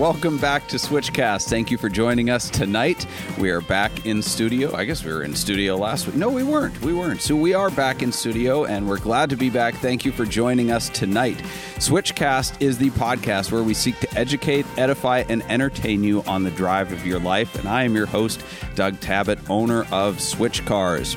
Welcome back to Switchcast. Thank you for joining us tonight. We are back in studio. I guess we were in studio last week. No, we weren't. We weren't. So we are back in studio and we're glad to be back. Thank you for joining us tonight. Switchcast is the podcast where we seek to educate, edify, and entertain you on the drive of your life. And I am your host, Doug Tabbitt, owner of Switch Cars.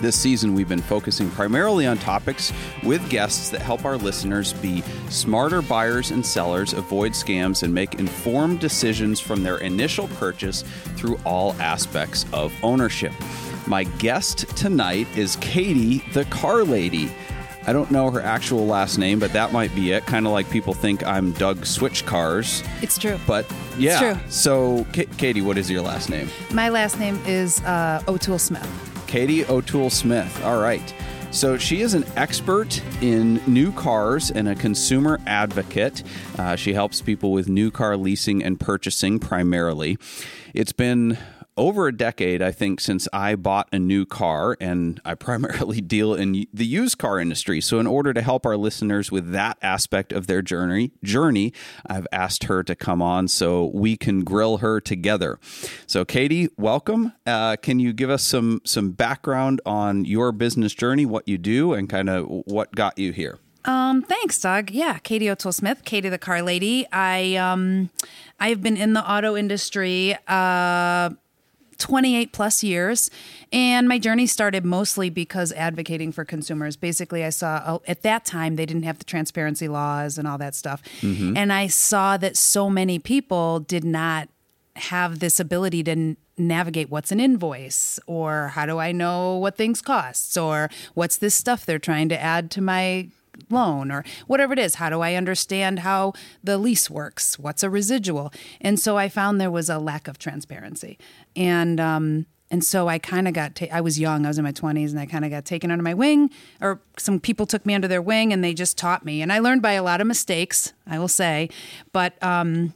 This season, we've been focusing primarily on topics with guests that help our listeners be smarter buyers and sellers, avoid scams, and make informed decisions from their initial purchase through all aspects of ownership. My guest tonight is Katie, the car lady. I don't know her actual last name, but that might be it. Kind of like people think I'm Doug Switch Cars. It's true. But yeah. true. So, K- Katie, what is your last name? My last name is uh, O'Toole Smith. Katie O'Toole Smith. All right. So she is an expert in new cars and a consumer advocate. Uh, she helps people with new car leasing and purchasing primarily. It's been over a decade, I think, since I bought a new car, and I primarily deal in the used car industry. So, in order to help our listeners with that aspect of their journey, journey, I've asked her to come on so we can grill her together. So, Katie, welcome. Uh, can you give us some some background on your business journey, what you do, and kind of what got you here? Um, thanks, Doug. Yeah, Katie O'Toole Smith, Katie the car lady. I um, I've been in the auto industry. Uh, 28 plus years. And my journey started mostly because advocating for consumers. Basically, I saw oh, at that time they didn't have the transparency laws and all that stuff. Mm-hmm. And I saw that so many people did not have this ability to navigate what's an invoice or how do I know what things costs or what's this stuff they're trying to add to my loan or whatever it is. How do I understand how the lease works? What's a residual? And so I found there was a lack of transparency. And, um, and so I kind of got, ta- I was young, I was in my 20s, and I kind of got taken under my wing, or some people took me under their wing and they just taught me. And I learned by a lot of mistakes, I will say. But um,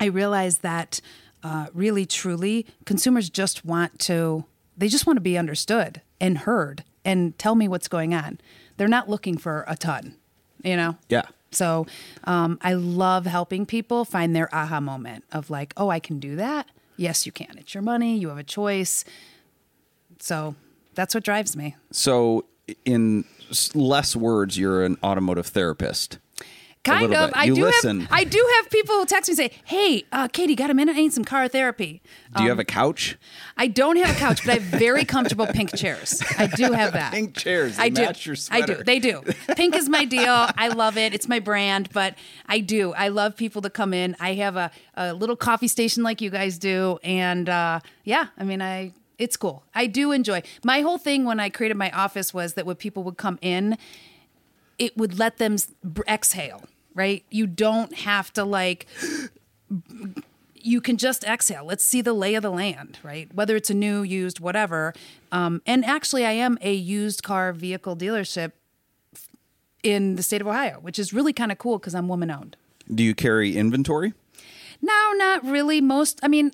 I realized that uh, really, truly, consumers just want to, they just want to be understood and heard and tell me what's going on they're not looking for a ton, you know? Yeah. So um, I love helping people find their aha moment of like, oh, I can do that. Yes, you can. It's your money. You have a choice. So that's what drives me. So, in less words, you're an automotive therapist. Kind of. I do listen. have. I do have people who text me and say, "Hey, uh, Katie, got a minute? I need some car therapy." Do you have um, a couch? I don't have a couch, but I have very comfortable pink chairs. I do have that. pink chairs. I do. I do. They do. Pink is my deal. I love it. It's my brand, but I do. I love people to come in. I have a, a little coffee station like you guys do, and uh, yeah, I mean, I it's cool. I do enjoy. My whole thing when I created my office was that when people would come in, it would let them exhale right? You don't have to like you can just exhale. Let's see the lay of the land, right? Whether it's a new, used, whatever. Um, and actually, I am a used car vehicle dealership in the state of Ohio, which is really kind of cool because I'm woman owned. Do you carry inventory? No, not really. Most, I mean,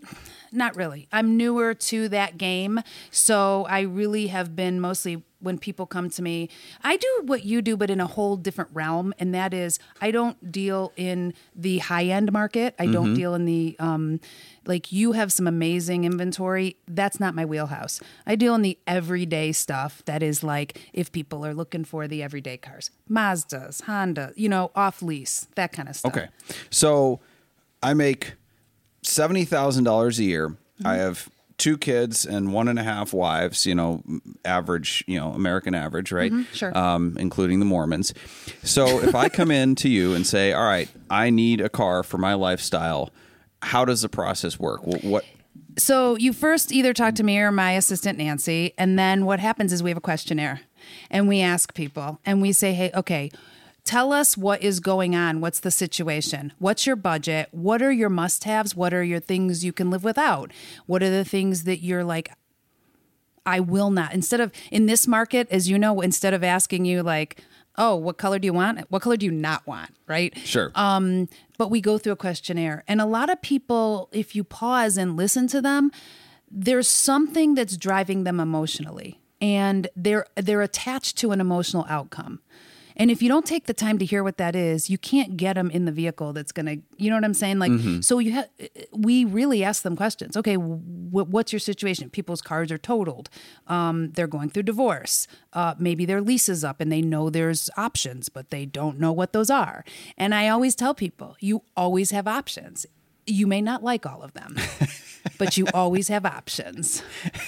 not really. I'm newer to that game. So I really have been mostly when people come to me. I do what you do, but in a whole different realm. And that is, I don't deal in the high end market. I mm-hmm. don't deal in the, um, like, you have some amazing inventory. That's not my wheelhouse. I deal in the everyday stuff that is like if people are looking for the everyday cars, Mazdas, Honda, you know, off lease, that kind of stuff. Okay. So I make $70,000 a year. Mm-hmm. I have two kids and one and a half wives, you know, average, you know, American average, right? Mm-hmm, sure. Um, including the Mormons. So if I come in to you and say, all right, I need a car for my lifestyle, how does the process work? What? So you first either talk to me or my assistant Nancy, and then what happens is we have a questionnaire and we ask people and we say, hey, okay, Tell us what is going on. What's the situation? What's your budget? What are your must haves? What are your things you can live without? What are the things that you're like, I will not? Instead of in this market, as you know, instead of asking you, like, oh, what color do you want? What color do you not want? Right? Sure. Um, but we go through a questionnaire. And a lot of people, if you pause and listen to them, there's something that's driving them emotionally and they're they're attached to an emotional outcome And if you don't take the time to hear what that is, you can't get them in the vehicle that's going to, you know what I'm saying? Like, so you have, we really ask them questions. Okay, wh- what's your situation? People's cars are totaled. Um, they're going through divorce. Uh, maybe their lease is up and they know there's options, but they don't know what those are. And I always tell people, you always have options. You may not like all of them, but you always have options.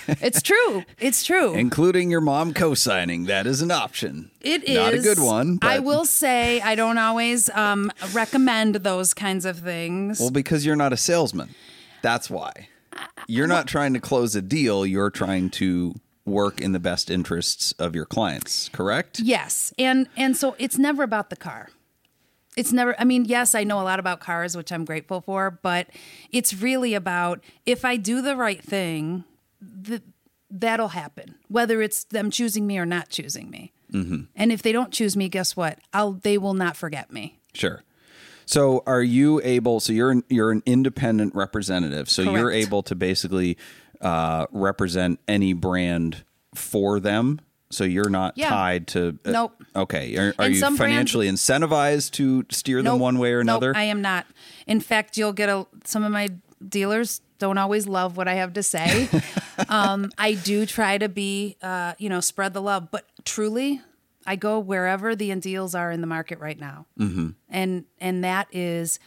It's true. It's true. Including your mom co-signing. That is an option. It is Not a good one. I will say I don't always um, recommend those kinds of things. Well, because you're not a salesman. That's why. You're not trying to close a deal. You're trying to work in the best interests of your clients, correct? yes, and and so it's never about the car. It's never. I mean, yes, I know a lot about cars, which I'm grateful for, but it's really about if I do the right thing, th- that'll happen. Whether it's them choosing me or not choosing me. Mm-hmm. And if they don't choose me, guess what? I'll they will not forget me. Sure. So, are you able? So you're an, you're an independent representative. So you're able to basically uh, represent any brand for them. So you're not Yeah. tied to. uh, Nope. Okay. Are, are you some brands- financially incentivized to steer them one way or Nope, another? I am not. In fact, you'll get a some of my dealers don't always love what I have to say. um, I do try to be, uh, you know, spread the love, but truly, I go wherever the deals are in the market right now, mm-hmm. and and that is,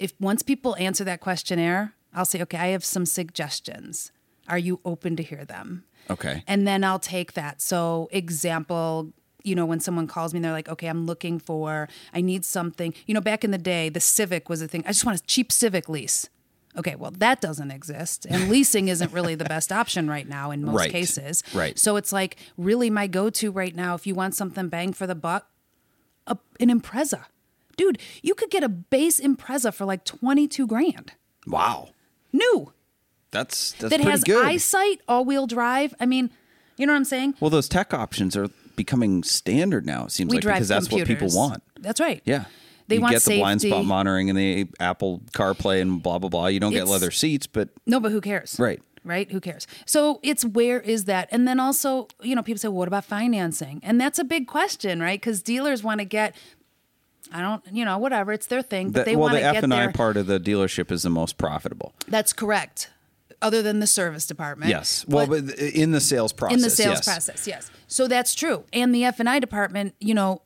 if once people answer that questionnaire, I'll say, okay, I have some suggestions. Are you open to hear them? Okay. and then I'll take that. So, example, you know, when someone calls me and they're like, okay, I'm looking for, I need something. You know, back in the day, the Civic was a thing. I just want a cheap Civic lease. Okay, well, that doesn't exist. And leasing isn't really the best option right now in most Right. cases. Right. So it's like really my go to right now, if you want something bang for the buck, a, an Impreza. Dude, you could get a base Impreza for like 22 grand. wow. New. That's that's that pretty has good. eyesight, all wheel drive. I mean, you know what I'm saying? Well, those tech options are becoming standard now. It seems we like drive because that's what people want. That's right. Yeah. They you want get the blind spot monitoring and the Apple CarPlay and blah blah blah. You don't get leather seats, but No, but who cares? Right. Right? Who cares? So it's where is that? And then also, you know, people say, what about financing? And that's a big question, right? Because dealers want to get, I don't, you know, whatever, it's their thing, but the, they well, want the to F and I their. part of the dealership is the most profitable. That's correct. Other than the service department. Yes. Well, but in the sales process, in the sales yes. process yes so that's true and the f&i department you know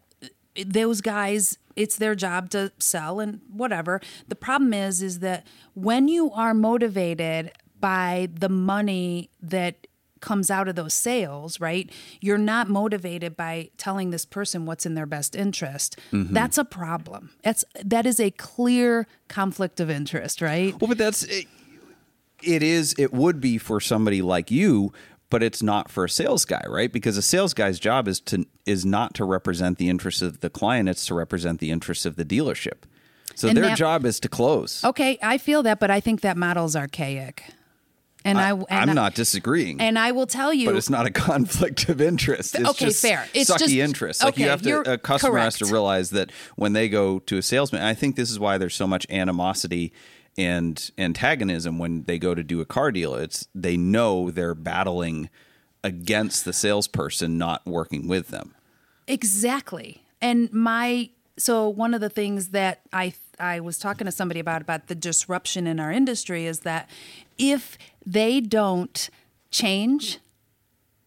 those guys it's their job to sell and whatever the problem is is that when you are motivated by the money that comes out of those sales right you're not motivated by telling this person what's in their best interest Mm-hmm. that's a problem that's that is a clear conflict of interest right Well, but that's it, is it would be for somebody like you, but it's not for a sales guy, right? Because a sales guy's job is to is not to represent the interests of the client; it's to represent the interests of the dealership. So And their that- job is to close. okay i feel that but i think that model's archaic and i, and I'm I- not disagreeing. And I will tell you, but it's not a conflict of interest. It's Okay, just fair. It's sucky just- interest. Like you have to, a customer has to realize that when they go to a salesman, I think this is why there's so much animosity and antagonism when they go to do a car deal. It's they know they're battling against the salesperson, not working with them. exactly. And my so one of the things that I I was talking to somebody about about the disruption in our industry is that if they don't change,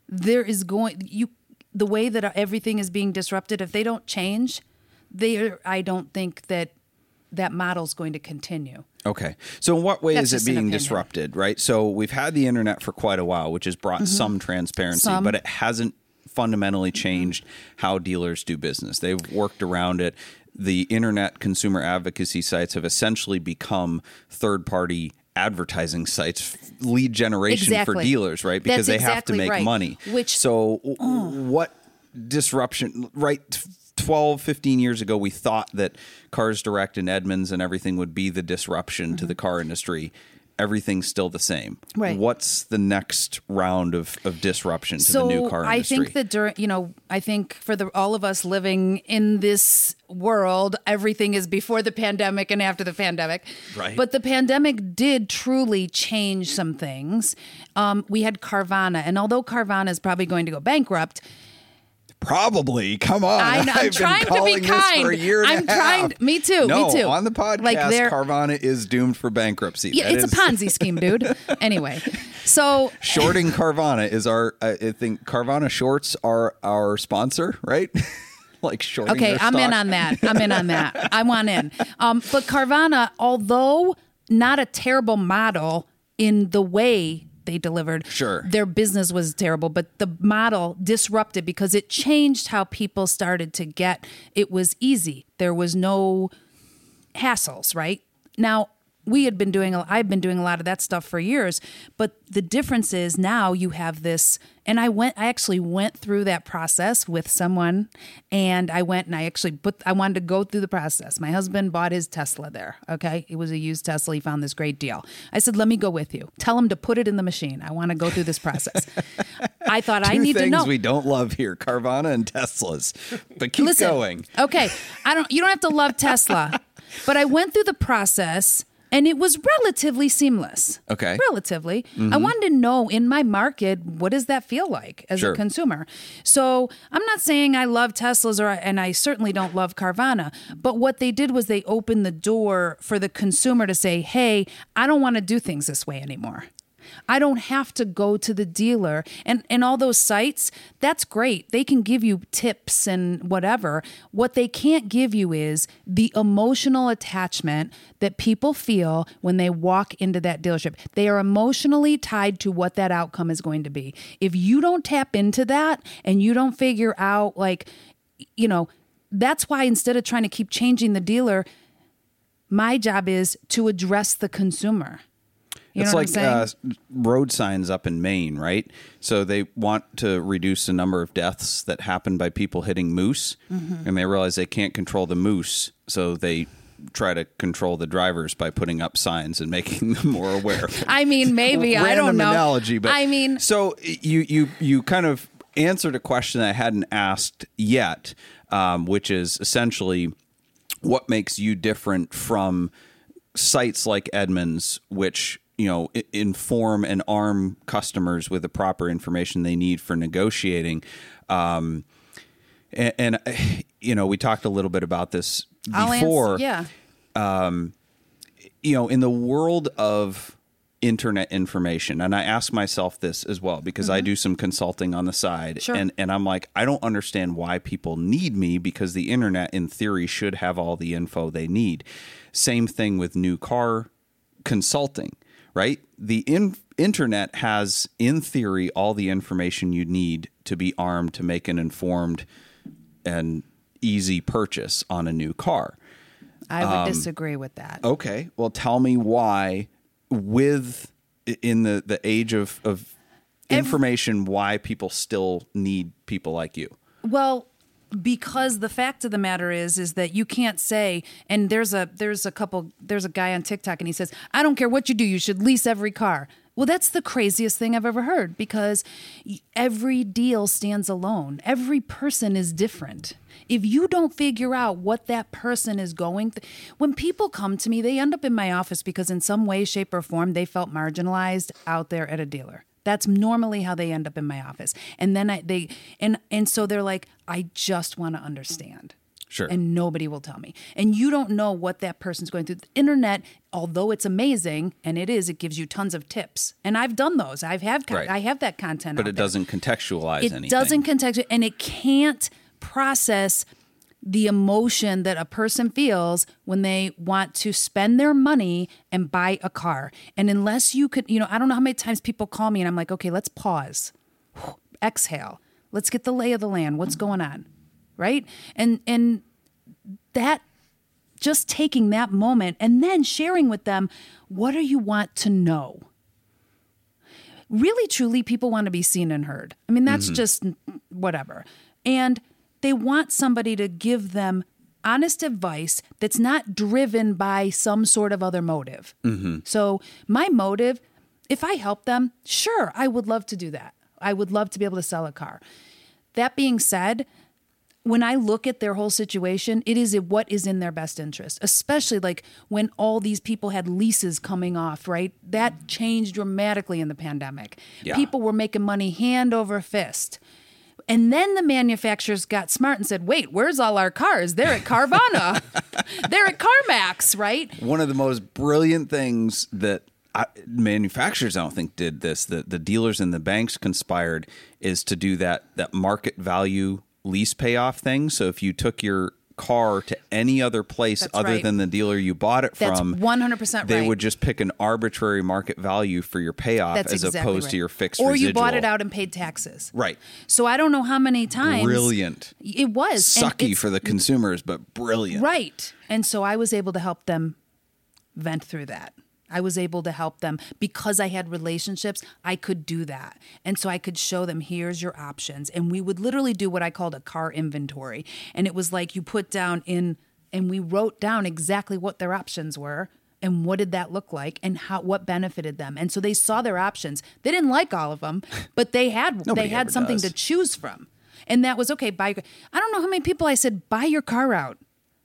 there is going you the way that everything is being disrupted. If they don't change, they are, I don't think that that model's going to continue. Okay. So, in what way That's is it being disrupted, right? So, we've had the internet for quite a while, which has brought some transparency, Mm-hmm. Some. but it hasn't fundamentally changed how dealers do business. They've worked around it. The internet consumer advocacy sites have essentially become third party advertising sites, lead generation for dealers, right? Because That's they have to make right. money. Which- so, w- what disruption, right? 12, 15 years ago, we thought that Cars Direct and Edmunds and everything would be the disruption to the car industry. Everything's still the same. Mm-hmm. Right. What's the next round of, of disruption to so the new car industry? I think that during, you know, I think for the all of us living in this world, everything is before the pandemic and after the pandemic. Right. But the pandemic did truly change some things. Um, we had Carvana, and although Carvana is probably going to go bankrupt, Probably. Come on. I know, I'm I've trying been to be kind. for a year and I'm a half. trying- me too, me No, too. on the podcast, Like, Carvana is doomed for bankruptcy. Yeah, That it's is- a Ponzi scheme, dude. Anyway, so Shorting Carvana is our. I think Carvana shorts are our sponsor, right? like shorting. Okay, I'm in on that. I'm in on that. I want in. Um, but Carvana, although not a terrible model in the way they delivered, Sure. their business was terrible. But the model disrupted because it changed how people started to get. It was easy. There was no hassles, right? Now, we had been doing, I've been doing a lot of that stuff for years, but the difference is now you have this, and I went, I actually went through that process with someone, and I went and I actually put, I wanted to go through the process. My husband bought his Tesla there, okay? It was a used Tesla. He found this great deal. I said, let me go with you. Tell him to put it in the machine. I want to go through this process. I thought I need to know. we don't love here: Carvana and Teslas. But keep Listen, going. Okay, I don't. You don't have to love Tesla, but I went through the process and it was relatively seamless. Okay. relatively. I mm-hmm. wanted to know in my market what does that feel like as Sure. a consumer. So I'm not saying I love Teslas or and I certainly don't love Carvana, but what they did was they opened the door for the consumer to say, "Hey, I don't want to do things this way anymore." I don't have to go to the dealer. And and all those sites, that's great. They can give you tips and whatever. What they can't give you is the emotional attachment that people feel when they walk into that dealership. They are emotionally tied to what that outcome is going to be. If you don't tap into that and you don't figure out like you know, that's why instead of trying to keep changing the dealer, my job is to address the consumer. You it's like what I'm saying? uh, road signs up in Maine, right? So they want to reduce the number of deaths that happen by people hitting moose, Mm-hmm. and they realize they can't control the moose, so they try to control the drivers by putting up signs and making them more aware. I mean, maybe I don't know. analogy, but I mean, so you you you kind of answered a question I hadn't asked yet, um, which is essentially what makes you different from sites like Edmunds, which you know inform and arm customers with the proper information they need for negotiating. Um, and, and uh, you know, we talked a little bit about this I'll answer- before yeah. you know, in the world of internet information, and I ask myself this as well because I do some consulting on the side, Mm-hmm. Sure. and and I'm like, I don't understand why people need me because the internet, in theory, should have all the info they need. Same thing with new car consulting, right? The in- internet has, in theory, all the information you need to be armed to make an informed and easy purchase on a new car. I um, would disagree with that. Okay. Well, tell me why, with in the the age of of information, why people still need people like you. Well, because the fact of the matter is is that you can't say and there's a there's a couple there's a guy on TikTok and he says, "I don't care what you do, you should lease every car." Well, that's the craziest thing I've ever heard because every deal stands alone. Every person is different. If you don't figure out what that person is going th- when people come to me, they end up in my office because in some way shape or form they felt marginalized out there at a dealer. That's normally how they end up in my office. And then I they and and so they're like, I just want to understand. Sure. And nobody will tell me. And you don't know what that person's going through. The internet, although it's amazing, and it is, it gives you tons of tips. And I've done those. I've have con- Right. I have that content. But it there. doesn't contextualize anything. It anything. doesn't contextualize, and it can't process the emotion that a person feels when they want to spend their money and buy a car. And unless you could, you know, I don't know how many times people call me and I'm like, okay, let's pause, exhale, let's get the lay of the land. What's going on, right? And and that just taking that moment and then sharing with them what do you want to know? Really truly people want to be seen and heard. I mean that's mm-hmm. just whatever. And they want somebody to give them honest advice that's not driven by some sort of other motive mm-hmm. so my motive if i help them sure i would love to do that i would love to be able to sell a car that being said when I look at their whole situation, it is what is in their best interest, especially like when all these people had leases coming off, right? That changed dramatically in the pandemic. Yeah. People were making money hand over fist. And then the manufacturers got smart and said, wait, where's all our cars? They're at Carvana. They're at CarMax, right? One of the most brilliant things that I, manufacturers, I don't think, did this. The the dealers and the banks conspired is to do that that market value lease payoff thing. So if you took your car to any other place That's other right. than the dealer you bought it That's from, 100% they right. would just pick an arbitrary market value for your payoff That's as exactly opposed right. to your fixed Or you bought it out and paid taxes. Right. So I don't know how many times. Brilliant. It was. Sucky for the consumers, but brilliant. Right. And so I was able to help them vent through that. I was able to help them because I had relationships. I could do that. And so I could show them here's your options. And we would literally do what I called a car inventory. And it was like you put down in, and we wrote down exactly what their options were and what did that look like and how what benefited them. And so they saw their options. They didn't like all of them, but they had they had something does. to choose from. And that was okay, buy I don't know how many people I said buy your car out.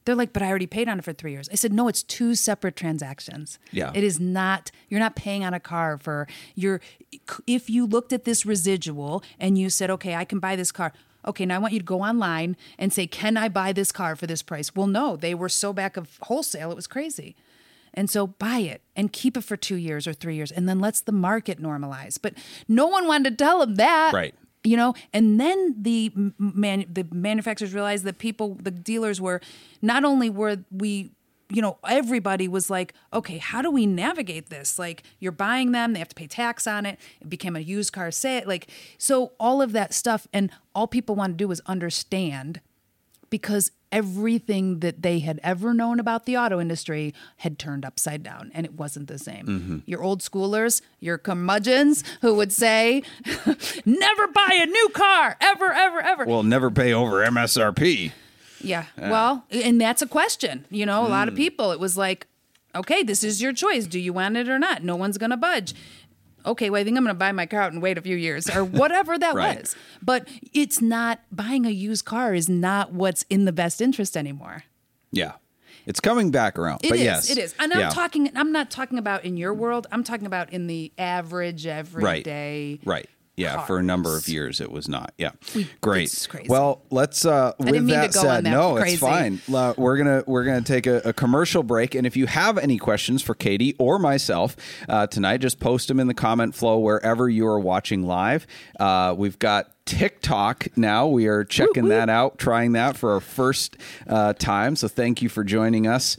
They're like, but I already paid on it for three years. I said, no, it's two separate transactions. Yeah. It is not, you're not paying on a car for your, if you looked at this residual and you said, okay, I can buy this car. Okay, now I want you to go online and say, can I buy this car for this price? Well, no, they were so back of wholesale, it was crazy. And so buy it and keep it for two years or three years, and then let's the market normalize. But no one wanted to tell them that Right. You know? And then the man the manufacturers realized that people the dealers were not only were we you know everybody was like okay how do we navigate this? Like you're buying them they have to pay tax on it it became a used car sale like so all of that stuff and all people want to do is understand because everything that they had ever known about the auto industry had turned upside down and it wasn't the same. Mm-hmm. Your old schoolers, your curmudgeons who would say, never buy a new car, ever, ever, ever. Well, never pay over MSRP. yeah. Well, and that's a question. You know, a lot Mm. of people, it was like, okay, this is your choice. Do you want it or not? No one's going to budge. Okay, well, I think I'm going to buy my car out and wait a few years or whatever that Right. was. But it's not, buying a used car is not what's in the best interest anymore. Yeah. It's coming back around. It but is, yes. It is. And I'm Yeah. talking. I'm not talking about in your world. I'm talking about in the average, everyday. Right. Yeah, for a number of years it was not. Yeah, great. Well, let's. Uh, with didn't mean to that said, that no, crazy. it's fine. Uh, we're gonna we're gonna take a, a commercial break, and if you have any questions for Katie or myself uh, tonight, just post them in the comment flow wherever you are watching live. Uh, we've got. TikTok now. We are checking that out, trying that for our first uh, time. So thank you for joining us.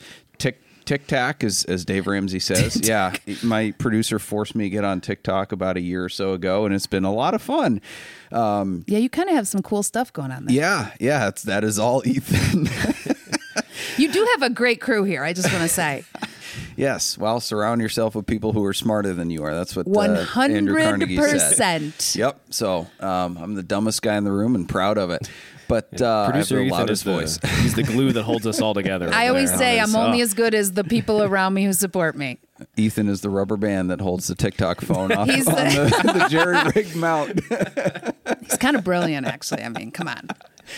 Tic Tac, as, as Dave Ramsey says. yeah, my producer forced me to get on TikTok about a year or so ago, and it's been a lot of fun. Um, Yeah, you kind of have some cool stuff going on there. yeah, yeah, it's, that is all Ethan. You do have a great crew here. I just want to say, yes, well, surround yourself with people who are smarter than you are. That's what uh, one hundred percent. Yep. So um, I'm the dumbest guy in the room and proud of it. But uh, Producer the Ethan loudest is the, voice. he's the glue that holds us all together. I always there say I'm this. only Oh. as good as the people around me who support me. Ethan is the rubber band that holds the TikTok phone off He's on the- the, the jerry rig mount. He's kind of brilliant, actually. I mean, come on.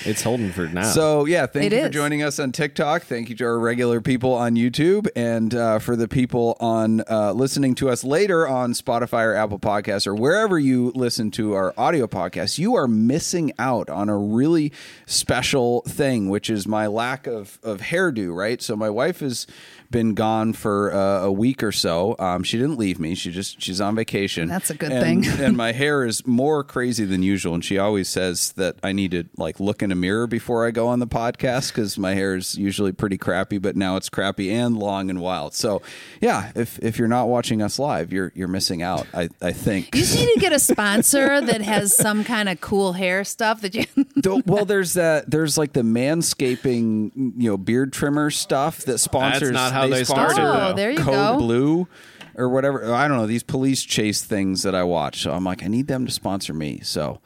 It's holding for now. So yeah, thank It you for is. joining us on TikTok. Thank you to our regular people on YouTube, and uh, for the people on uh, listening to us later on Spotify or Apple Podcasts or wherever you listen to our audio podcast. You are missing out on a really special thing, which is my lack of of hairdo. Right, so my wife has been gone for uh, a week or so. Um, she didn't leave me. She just she's on vacation. That's a good And- thing. and my hair is more crazy than usual. And she always says that I need to like look in a mirror before I go on the podcast because my hair is usually pretty crappy, but now it's crappy and long and wild. So yeah, if if you're not watching us live, you're you're missing out. I I think. You need to get a sponsor that has some kind of cool hair stuff that you. Don't- well, there's that. There's like the manscaping, you know, beard trimmer stuff that sponsors. not how they sponsor started, Oh, though. there you Code go. Blue or whatever. I don't know these police chase things that I watch. So I'm like, I need them to sponsor me. So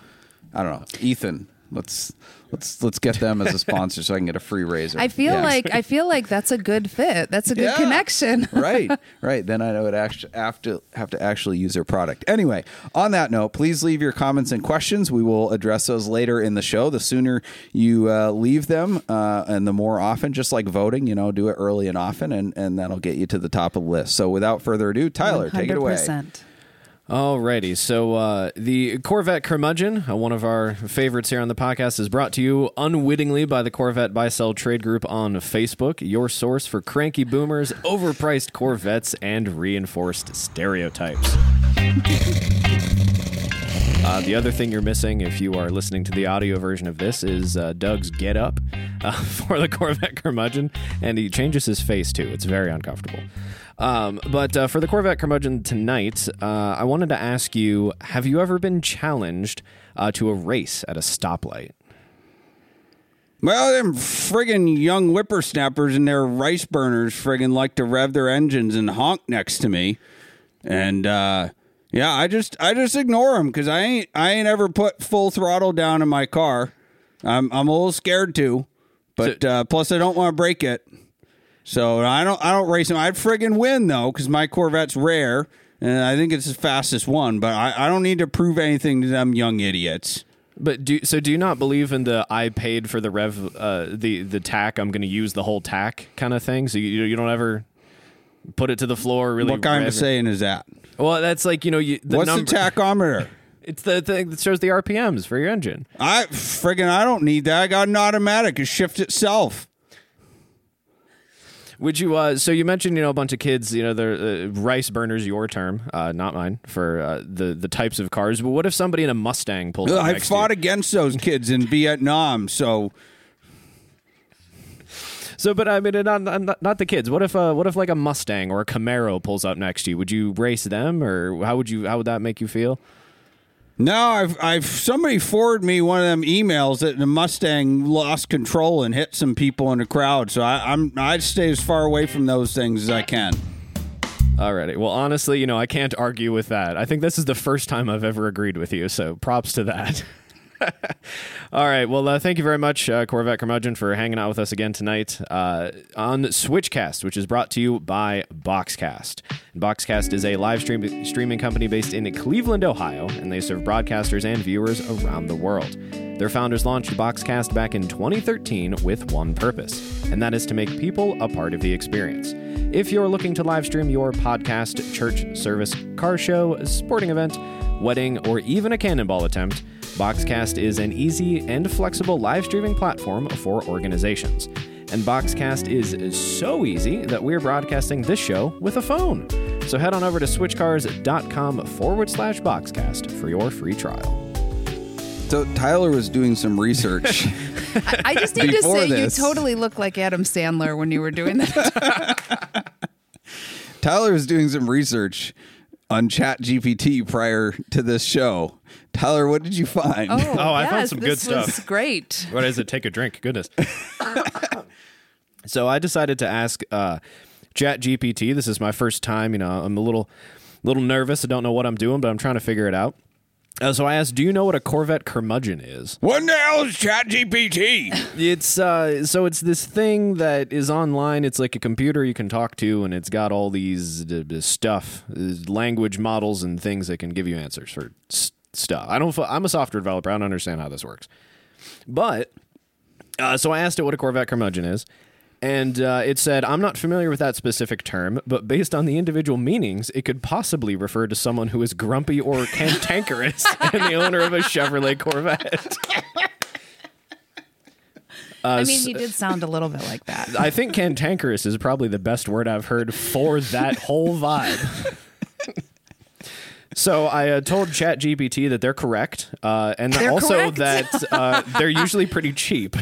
I don't know, Ethan. Let's let's let's get them as a sponsor so I can get a free razor. I feel Yeah. like I feel like that's a good fit. That's a good Yeah. connection. right, right. Then I would actually have to have to actually use their product. Anyway, on that note, please leave your comments and questions. We will address those later in the show. The sooner you uh, leave them, uh, and the more often, just like voting, you know, do it early and often, and and that'll get you to the top of the list. So, without further ado, Tyler, take it away. 100%. Alrighty, so uh, the Corvette Curmudgeon, uh, one of our favorites here on the podcast, is brought to you unwittingly by the Corvette Buy Sell Trade Group on Facebook, your source for cranky boomers, overpriced Corvettes, and reinforced stereotypes. Uh, the other thing you're missing, if you are listening to the audio version of this, is uh, Doug's get up uh, for the Corvette Curmudgeon, and he changes his face too. It's very uncomfortable. Um, but uh, for the Corvette Curmudgeon tonight, uh, I wanted to ask you have you ever been challenged uh, to a race at a stoplight? Well, them friggin' young whippersnappers and their rice burners friggin' like to rev their engines and honk next to me, and uh, yeah, I just I just ignore them because I ain't I ain't ever put full throttle down in my car. I'm I'm a little scared to, but So- uh, plus I don't want to break it. So I don't I don't race them. I'd friggin' win though because my Corvette's rare and I think it's the fastest one. But I, I don't need to prove anything to them young idiots. But do so? Do you not believe in the I paid for the rev, uh, the the tack? I'm going to use the whole tack kind of thing. So you you don't ever put it to the floor. Really, what kind rev of saying is that? Well, that's like you know you, the What's number. the tachometer? It's the thing that shows the RPMs for your engine. I friggin' I don't need that. I got an automatic. It shifts itself. Would you? Uh, so you mentioned you know a bunch of kids. You know, they're uh, rice burners. Your term, uh, not mine, for uh, the the types of cars. But what if somebody in a Mustang pulls? up I next fought you? against those kids in Vietnam. So So, but I mean, not, not not the kids. What if uh, what if like a Mustang or a Camaro pulls up next to you? Would you race them, or how would you? How would that make you feel? No, I've I've somebody forwarded me one of them emails that the Mustang lost control and hit some people in the crowd. So I, I'm I'd stay as far away from those things as I can. Alrighty. Well, honestly, you know, I can't argue with that. I think this is the first time I've ever agreed with you, so props to that. All right. Well, uh, thank you very much, uh, Corvette Curmudgeon, for hanging out with us again tonight uh, on Switchcast, which is brought to you by Boxcast. Boxcast is a live stream- streaming company based in Cleveland, Ohio, and they serve broadcasters and viewers around the world. Their founders launched Boxcast back in 2013 with one purpose, and that is to make people a part of the experience. If you're looking to live stream your podcast, church service, car show, sporting event, wedding, or even a cannonball attempt, Boxcast is an easy and flexible live streaming platform for organizations. And Boxcast is so easy that we're broadcasting this show with a phone. So head on over to switchcars.com forward slash Boxcast for your free trial. So Tyler was doing some research. I, I just need to say this. you totally look like Adam Sandler when you were doing that. Tyler was doing some research on Chat GPT prior to this show. Tyler, what did you find? Oh, Oh, I found yes, some good this was stuff. great. What is it? Take a drink. Goodness. so I decided to ask uh, Chat GPT. This is my first time. You know, I'm a little, little nervous. I don't know what I'm doing, but I'm trying to figure it out. Uh, so I asked, "Do you know what a Corvette curmudgeon is?" What the hell is Chat GPT? It's uh, so it's this thing that is online. It's like a computer you can talk to, and it's got all these uh, uh, stuff, uh, language models, and things that can give you answers for s- stuff. I don't. f- I'm a software developer. I don't understand how this works, but uh, so I asked it what a Corvette curmudgeon is, and uh, it said, "I'm not familiar with that specific term, but based on the individual meanings, it could possibly refer to someone who is grumpy or cantankerous and the owner of a Chevrolet Corvette." I mean, he did sound a little bit like that. I think cantankerous is probably the best word I've heard for that whole vibe. so I uh, told ChatGPT that they're correct, uh, and They're also correct. that uh, they're usually pretty cheap.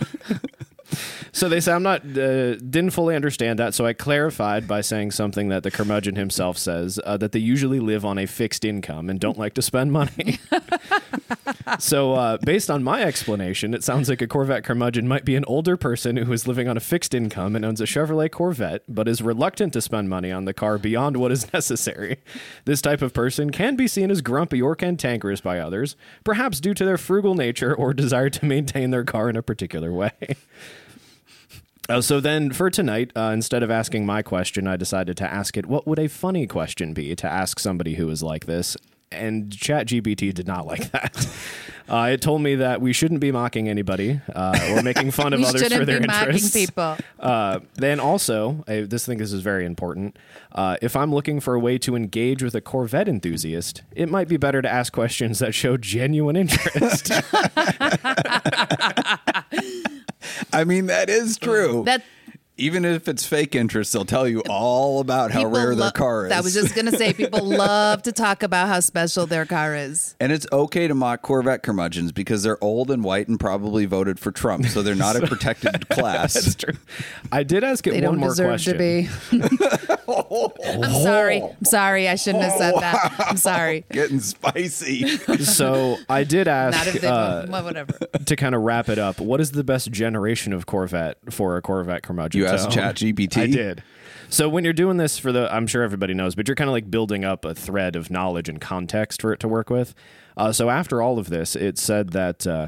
So they say I'm not uh, didn't fully understand that, so I clarified by saying something that the curmudgeon himself says uh, that they usually live on a fixed income and don't like to spend money. so uh, based on my explanation, it sounds like a Corvette curmudgeon might be an older person who is living on a fixed income and owns a Chevrolet Corvette, but is reluctant to spend money on the car beyond what is necessary. This type of person can be seen as grumpy or cantankerous by others, perhaps due to their frugal nature or desire to maintain their car in a particular way. Uh, so then for tonight, uh, instead of asking my question, I decided to ask it what would a funny question be to ask somebody who is like this. and ChatGPT did not like that. Uh, it told me that we shouldn't be mocking anybody uh, or making fun of others for their be mocking interests. people. Uh, then also, I this think this is very important. Uh, if I'm looking for a way to engage with a Corvette enthusiast, it might be better to ask questions that show genuine interest. I mean, that is true. That Even if it's fake interest, they'll tell you all about how people rare their car is. I was just gonna say people love to talk about how special their car is. and it's okay to mock Corvette curmudgeons because they're old and white and probably voted for Trump, so they're not a protected class. That's true. I did ask it They one don't more deserve question. to be. I'm sorry. I'm sorry. I shouldn't have said that. I'm sorry. Getting spicy. So I did Not ask if they uh, well, whatever. to kind of wrap it up. What is the best generation of Corvette for a Corvette curmudgeon? You own? ChatGPT? I did. So when you're doing this for the, I'm sure everybody knows, but you're kind of like building up a thread of knowledge and context for it to work with. Uh, so after all of this, it said that uh,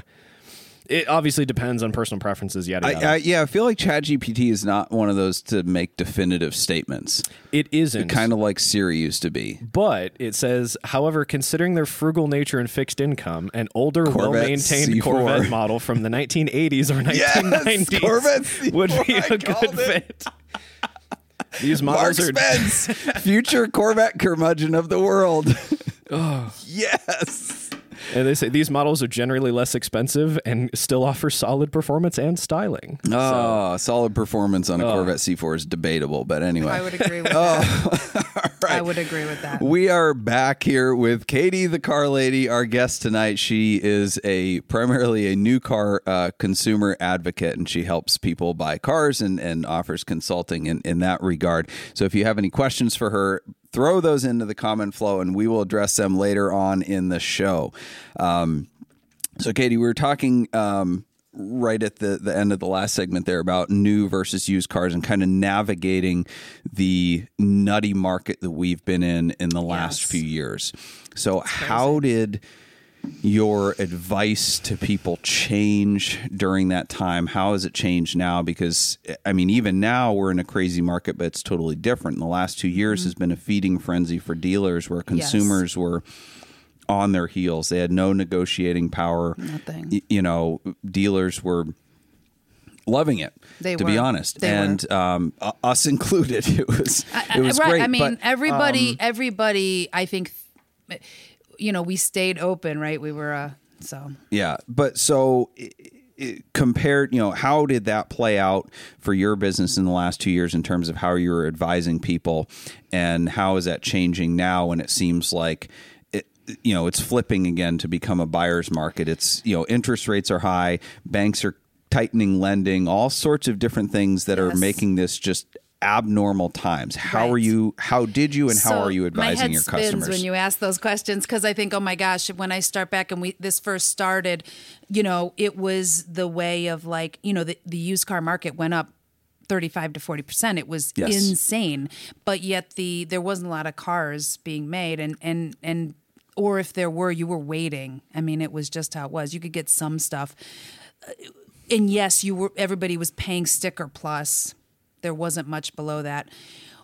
it obviously depends on personal preferences. Yada yada. I, I, yeah, I feel like ChatGPT is not one of those to make definitive statements. it isn't Kind of like Siri used to be. But it says, however, considering their frugal nature and fixed income, an older, Corvette well-maintained C4. Corvette model from the 1980s or 1990s Corvette C4, would be a good it. fit. These Mark models are Spence, future Corvette curmudgeon of the world. Oh. Yes. And they say these models are generally less expensive and still offer solid performance and styling. Oh, solid performance on a ah. Corvette C4 is debatable, but anyway. I would agree with Oh, that. I would agree with that. We are back here with Katie, the car lady, our guest tonight. She is a primarily a new car uh, consumer advocate, and she helps people buy cars and, and offers consulting in, in that regard. So if you have any questions for her, throw those into the comment flow, and we will address them later on in the show. Um, so, Katie, we were talking um, right at the, the end of the last segment there about new versus used cars and kind of navigating the nutty market that we've been in in the last Yes. few years. So, how did your advice to people change during that time? How has it changed now? Because, I mean, even now we're in a crazy market, but it's totally different. The last two years has been a feeding frenzy for dealers where Mm-hmm. Yes. consumers were on their heels. They had no negotiating power. Nothing. Y- you know, dealers were loving it. They to be honest, They were. and um, u- us included. It was I- it was right. great. I mean, but, um, everybody, everybody. I think, you know, we stayed open, right? We were, uh, so Yeah, but so i- i- compared, you know, how did that play out for your business in the last two years in terms of how you were advising people, and how is that changing now when it seems like it, you know, it's flipping again to become a buyer's market. It's you know, interest rates are high, banks are tightening lending, all sorts of different things that are making this just abnormal times. How are you? How did you? And how are you advising your customers? when you ask those questions because I think, oh my gosh, when I start back and we this first started, you know, it was the way of like, you know, the, the used car market went up 35 to 40 percent. It was Yes. insane, but yet the there wasn't a lot of cars being made, and and and or if there were, you were waiting. I mean, it was just how it was. You could get some stuff and yes, you were everybody was paying sticker plus. There wasn't much below that.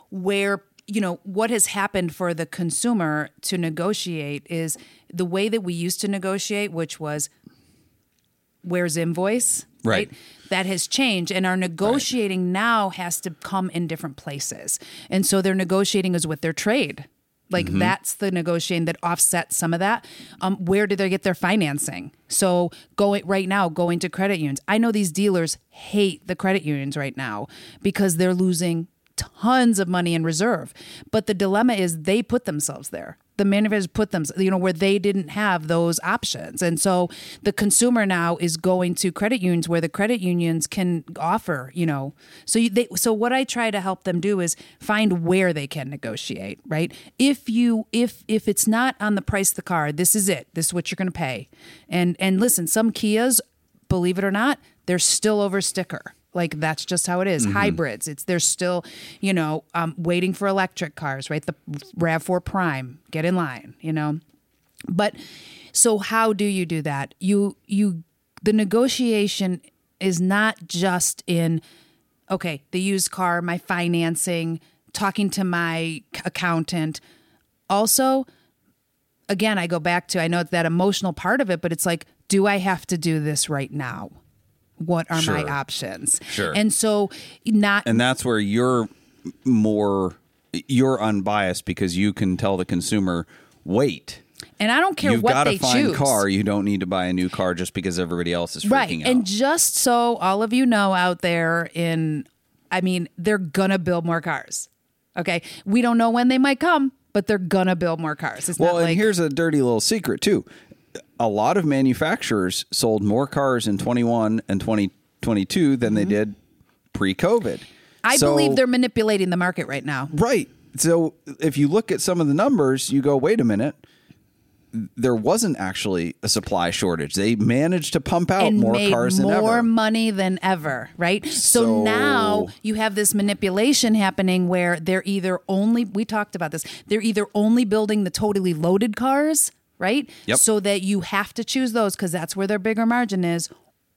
Where you know what has happened for the consumer to negotiate is the way that we used to negotiate, which was where's invoice, Right. That has changed, and our negotiating now has to come in different places, and so their negotiating is with their trade. Like Mm-hmm. that's the negotiating that offsets some of that. Um, where do they get their financing? So going right now, going to credit unions. I know these dealers hate the credit unions right now because they're losing tons of money in reserve. But the dilemma is they put themselves there. The manufacturers put them, you know, where they didn't have those options. And so the consumer now is going to credit unions where the credit unions can offer, you know. So they so what I try to help them do is find where they can negotiate, right? If you if if it's not on the price of the car, this is it. This is what you're going to pay. And and listen, some Kias, believe it or not, they're still over sticker. Like that's just how it is. Hybrids, it's they're still, you know, um, waiting for electric cars, right? The Rav Four Prime, get in line, you know. But so how do you do that? You you the negotiation is not just in okay, the used car, my financing, talking to my accountant. Also, again, I go back to I know it's that emotional part of it, but it's like, do I have to do this right now? What are my options? Sure. And so, not and that's where you're more you're unbiased because you can tell the consumer wait and I don't care you've what got to they find choose. car. You don't need to buy a new car just because everybody else is freaking right. out. And just so all of you know out there in i mean they're gonna build more cars okay? We don't know when they might come but they're gonna build more cars. It's well not and like here's a dirty little secret too a lot of manufacturers sold more cars in 21 and 2022 than they did pre-covid Mm-hmm. i So- believe they're manipulating the market right now Right. So if you look at some of the numbers, you go, wait a minute. There wasn't actually a supply shortage. They managed to pump out and more cars than more ever. money than ever, right? So, So- now you have this manipulation happening where they're either only we talked about this. They're either only building the totally loaded cars, right? Yep. So that you have to choose those because that's where their bigger margin is,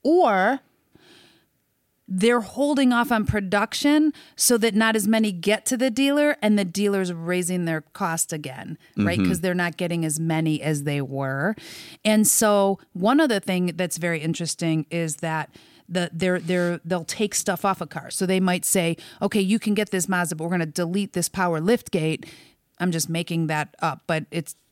or they're holding off on production so that not as many get to the dealer and the dealer's raising their cost again, right? Mm-hmm. Because they're not getting as many as they were. And so one other thing that's very interesting is that the they're they're they'll take stuff off a car. So they might say, okay, you can get this Mazda, but we're gonna delete this power lift gate. I'm just making that up, but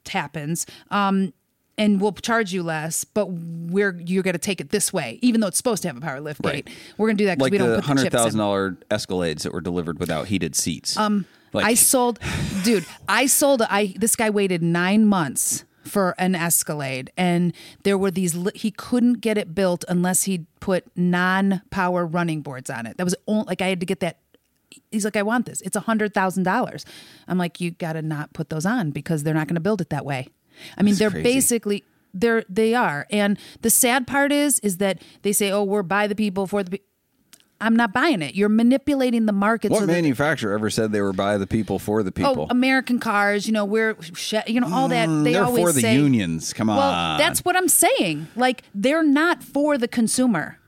happens. Um and we'll charge you less, but we're you're going to take it this way, even though it's supposed to have a power lift Right. We're going to do that because like we don't the put the hundred thousand dollar Escalades that were delivered without heated seats. Um, like, I sold, dude. I sold. I this guy waited nine months for an Escalade, and there were these. li- He couldn't get it built unless he put non-power running boards on it. That was only, like I had to get that. He's like, I want this. It's a hundred thousand dollars. I'm like, you got to not put those on because they're not going to build it that way. I mean, That's they're crazy. basically they're they are. And the sad part is, is that they say, oh, we're by the people for the. Pe-. I'm not buying it. You're manipulating the market. what so manufacturer ever said they were by the people for the people? Oh, American cars, you know, we're, sh- you know, all that. They Mm, They're always for the say, unions. Come on. Well, that's what I'm saying. Like, they're not for the consumer.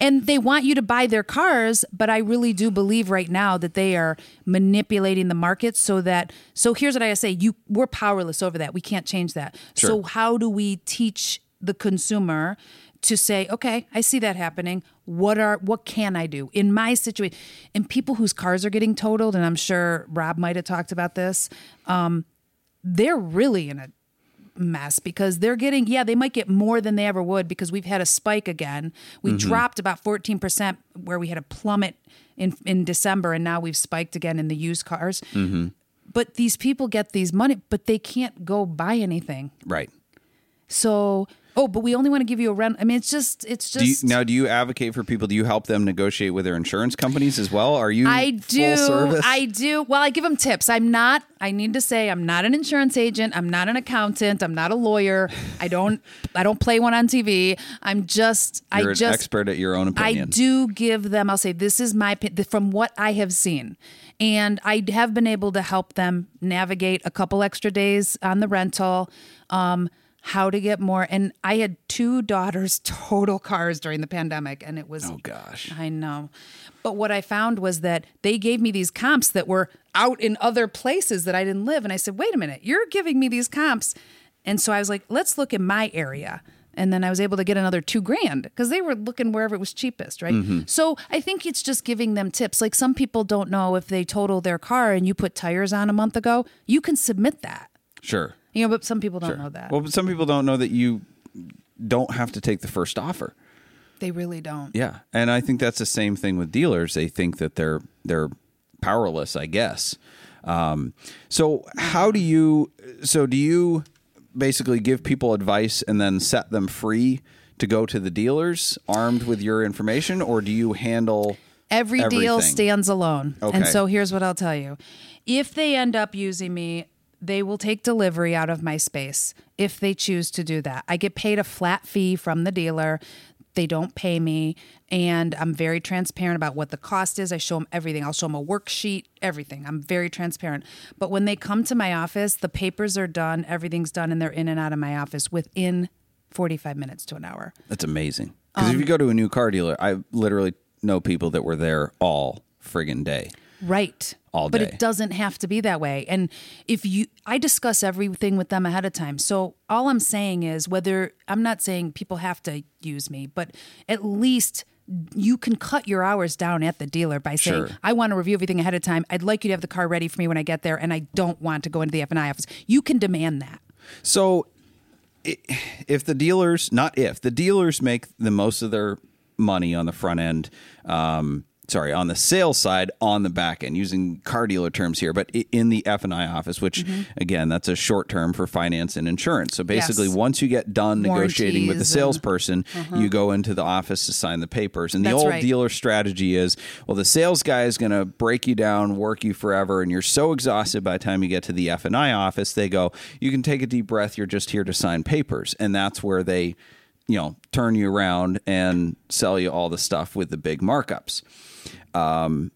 And they want you to buy their cars, but I really do believe right now that they are manipulating the market so that. So here's what I say: you, we're powerless over that. We can't change that. So how do we teach the consumer to say, okay, I see that happening. What are what can I do in my situation? And people whose cars are getting totaled, and I'm sure Rob might have talked about this. Um, they're really in a mess because they're getting yeah they might get more than they ever would because we've had a spike again we Mm-hmm. dropped about 14% where we had a plummet in in december and now we've spiked again in the used cars Mm-hmm. but these people get these money but they can't go buy anything right. so oh but we only want to give you a rent i mean it's just it's just. Do you, now, do you advocate for people? Do you help them negotiate with their insurance companies as well? Are you I do. full service? I do. Well, I give them tips. I'm not. I need to say I'm not an insurance agent. I'm not an accountant. I'm not a lawyer. I don't. I don't play one on TV. I'm just. You're I an just. expert at your own opinion. I do give them. I'll say this is my from what I have seen, and I have been able to help them navigate a couple extra days on the rental. Um, how to get more and i had two daughters total cars during the pandemic and it was Oh gosh. I know. But what I found was that they gave me these comps that were out in other places that I didn't live. And I said, wait a minute, you're giving me these comps. And so I was like, let's look in my area. And then I was able to get another two grand because they were looking wherever it was cheapest, right? Mm-hmm. So I think it's just giving them tips. Like some people don't know if they total their car and you put tires on a month ago, you can submit that. Sure. You know, but some people don't know that. Well, but some people don't know that you don't have to take the first offer. they really don't. Yeah, and I think that's the same thing with dealers. They think that they're they're powerless. I guess. Um, so how do you? So do you basically give people advice and then set them free to go to the dealers armed with your information, or do you handle? Every deal stands alone. Okay. And so here's what I'll tell you. If they end up using me, they will take delivery out of my space if they choose to do that. I get paid a flat fee from the dealer. They don't pay me. And I'm very transparent about what the cost is. I show them everything. I'll show them a worksheet, everything. I'm very transparent. But when they come to my office, the papers are done, everything's done, and they're in and out of my office within 45 minutes to an hour. That's amazing. Because Um, if you go to a new car dealer, I literally know people that were there all friggin' day. Right. All But it doesn't have to be that way. And if you, I discuss everything with them ahead of time. So all I'm saying is whether, I'm not saying people have to use me, but at least you can cut your hours down at the dealer by saying, Sure. I want to review everything ahead of time. I'd like you to have the car ready for me when I get there, and I don't want to go into the F&I office. You can demand that. So, if the dealers, not if, the dealers make the most of their money on the front end, um, sorry, on the sales side, on the back end, using car dealer terms here, but in the F and I office, which again, that's a short term for finance and insurance. So basically, Mm-hmm. Yes. once you get done negotiating with the Warranties and- salesperson, you go into the office to sign the papers. And the That's old right. dealer strategy is, well, the sales guy is going to break you down, work you forever, and you're so exhausted by the time you get to the F and I office. They go, you can take a deep breath. You're just here to sign papers, and that's where they, you know, turn you around and sell you all the stuff with the big markups. Um,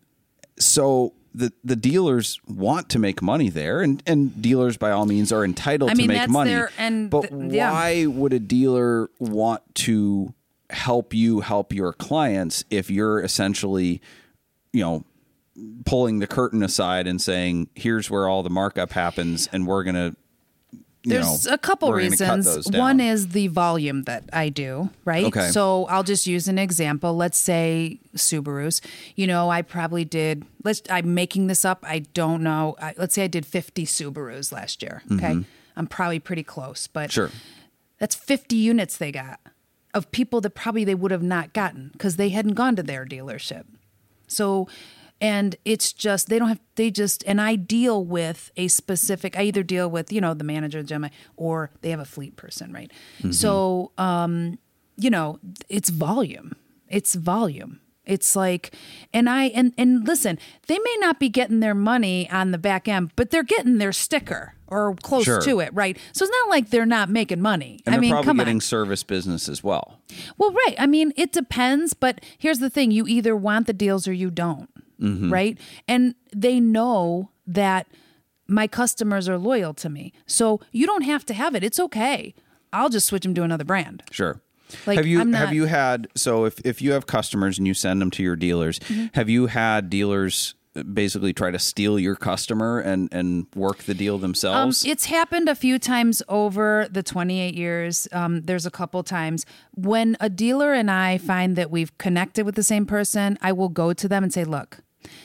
so. The, the dealers want to make money there, and, and dealers by all means are entitled I mean, to make that's money. their- and but th- yeah. why would a dealer want to help you help your clients if you're essentially, you know, pulling the curtain aside and saying, "Here's where all the markup happens, and we're gonna." There's know, a couple we're gonna cut reasons. One is the volume that I do, right? Okay. So I'll just use an example. Let's say Subarus. You know, I probably did. Let's. I'm making this up. I don't know. I, let's say I did 50 Subarus last year. Okay, I'm probably pretty close, but Mm-hmm. Sure. that's 50 units they got of people that probably they would have not gotten because they hadn't gone to their dealership. So, and it's just they don't have they just and I deal with a specific. I either deal with you know the manager, Gemma, or they have a fleet person, right? So, um, you know, it's volume. It's volume. It's like, and I and and listen, they may not be getting their money on the back end, but they're getting their sticker or close Sure. to it, right? So it's not like they're not making money. And I they're mean, probably getting on. service business as well. Well, right. I mean, it depends, but here's the thing: you either want the deals or you don't, Mm-hmm. right? And they know that my customers are loyal to me, so you don't have to have it. It's okay. I'll just switch them to another brand. Sure. Like, have you I'm have you had so if if you have customers and you send them to your dealers, Mm-hmm. have you had dealers basically try to steal your customer and and work the deal Um, themselves? it's happened a few times over the 28 years. Um, there's a couple times when a dealer and I find that we've connected with the same person, I will go to them and say, Look,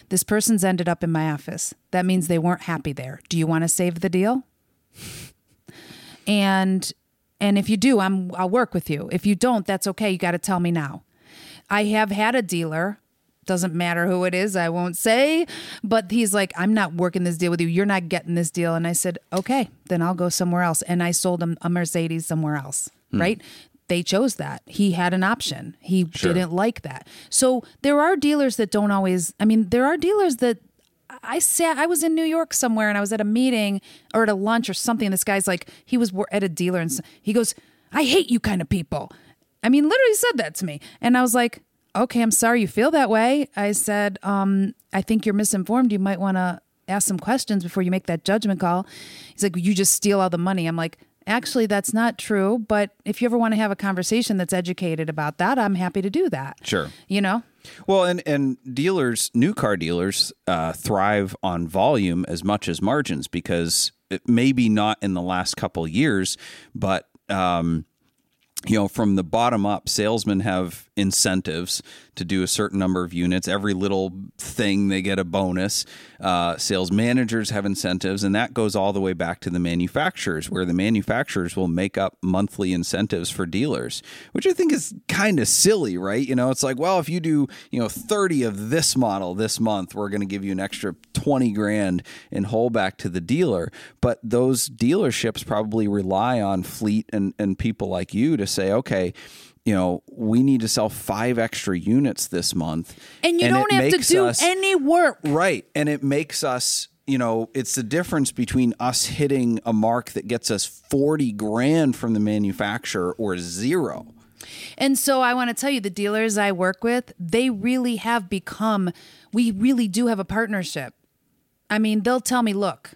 this person's ended up in my office. That means they weren't happy there. Do you want to save the deal? And and if you do, I'm I'll work with you. If you don't, that's okay. You got to tell me now. I have had a dealer, doesn't matter who it is, I won't say, but he's like, I'm not working this deal with you. You're not getting this deal. And I said, okay, then I'll go somewhere else. And I sold him a Mercedes somewhere else, hmm. right? They chose that. He had an option. He didn't like that. So there are dealers that don't always, I mean, there are dealers that I sat, I was in New York somewhere and I was at a meeting or at a lunch or something. And this guy's like, he was at a dealer and he goes, I hate you kind of people. I mean, literally said that to me. And I was like, okay, I'm sorry you feel that way. I said, um, I think you're misinformed. You might want to ask some questions before you make that judgment call. He's like, you just steal all the money. I'm like, actually, that's not true. But if you ever want to have a conversation that's educated about that, I'm happy to do that. Sure. You know? Well, and and dealers, new car dealers, uh, thrive on volume as much as margins because it maybe not in the last couple years, but um, you know, from the bottom up, salesmen have incentives to do a certain number of units. Every little thing they get a bonus. Uh, sales managers have incentives, and that goes all the way back to the manufacturers, where the manufacturers will make up monthly incentives for dealers, which I think is kind of silly, right? You know, it's like, well, if you do, you know, 30 of this model this month, we're going to give you an extra 20 grand in holdback to the dealer. But those dealerships probably rely on fleet and, and people like you to say, okay, you know, we need to sell five extra units this month. And you it don't have to do us- any work. Right. And it makes us, you know, it's the difference between us hitting a mark that gets us 40 grand from the manufacturer or zero. And so I want to tell you, the dealers I work with, they really have become, we really do have a partnership. I mean, they'll tell me, look,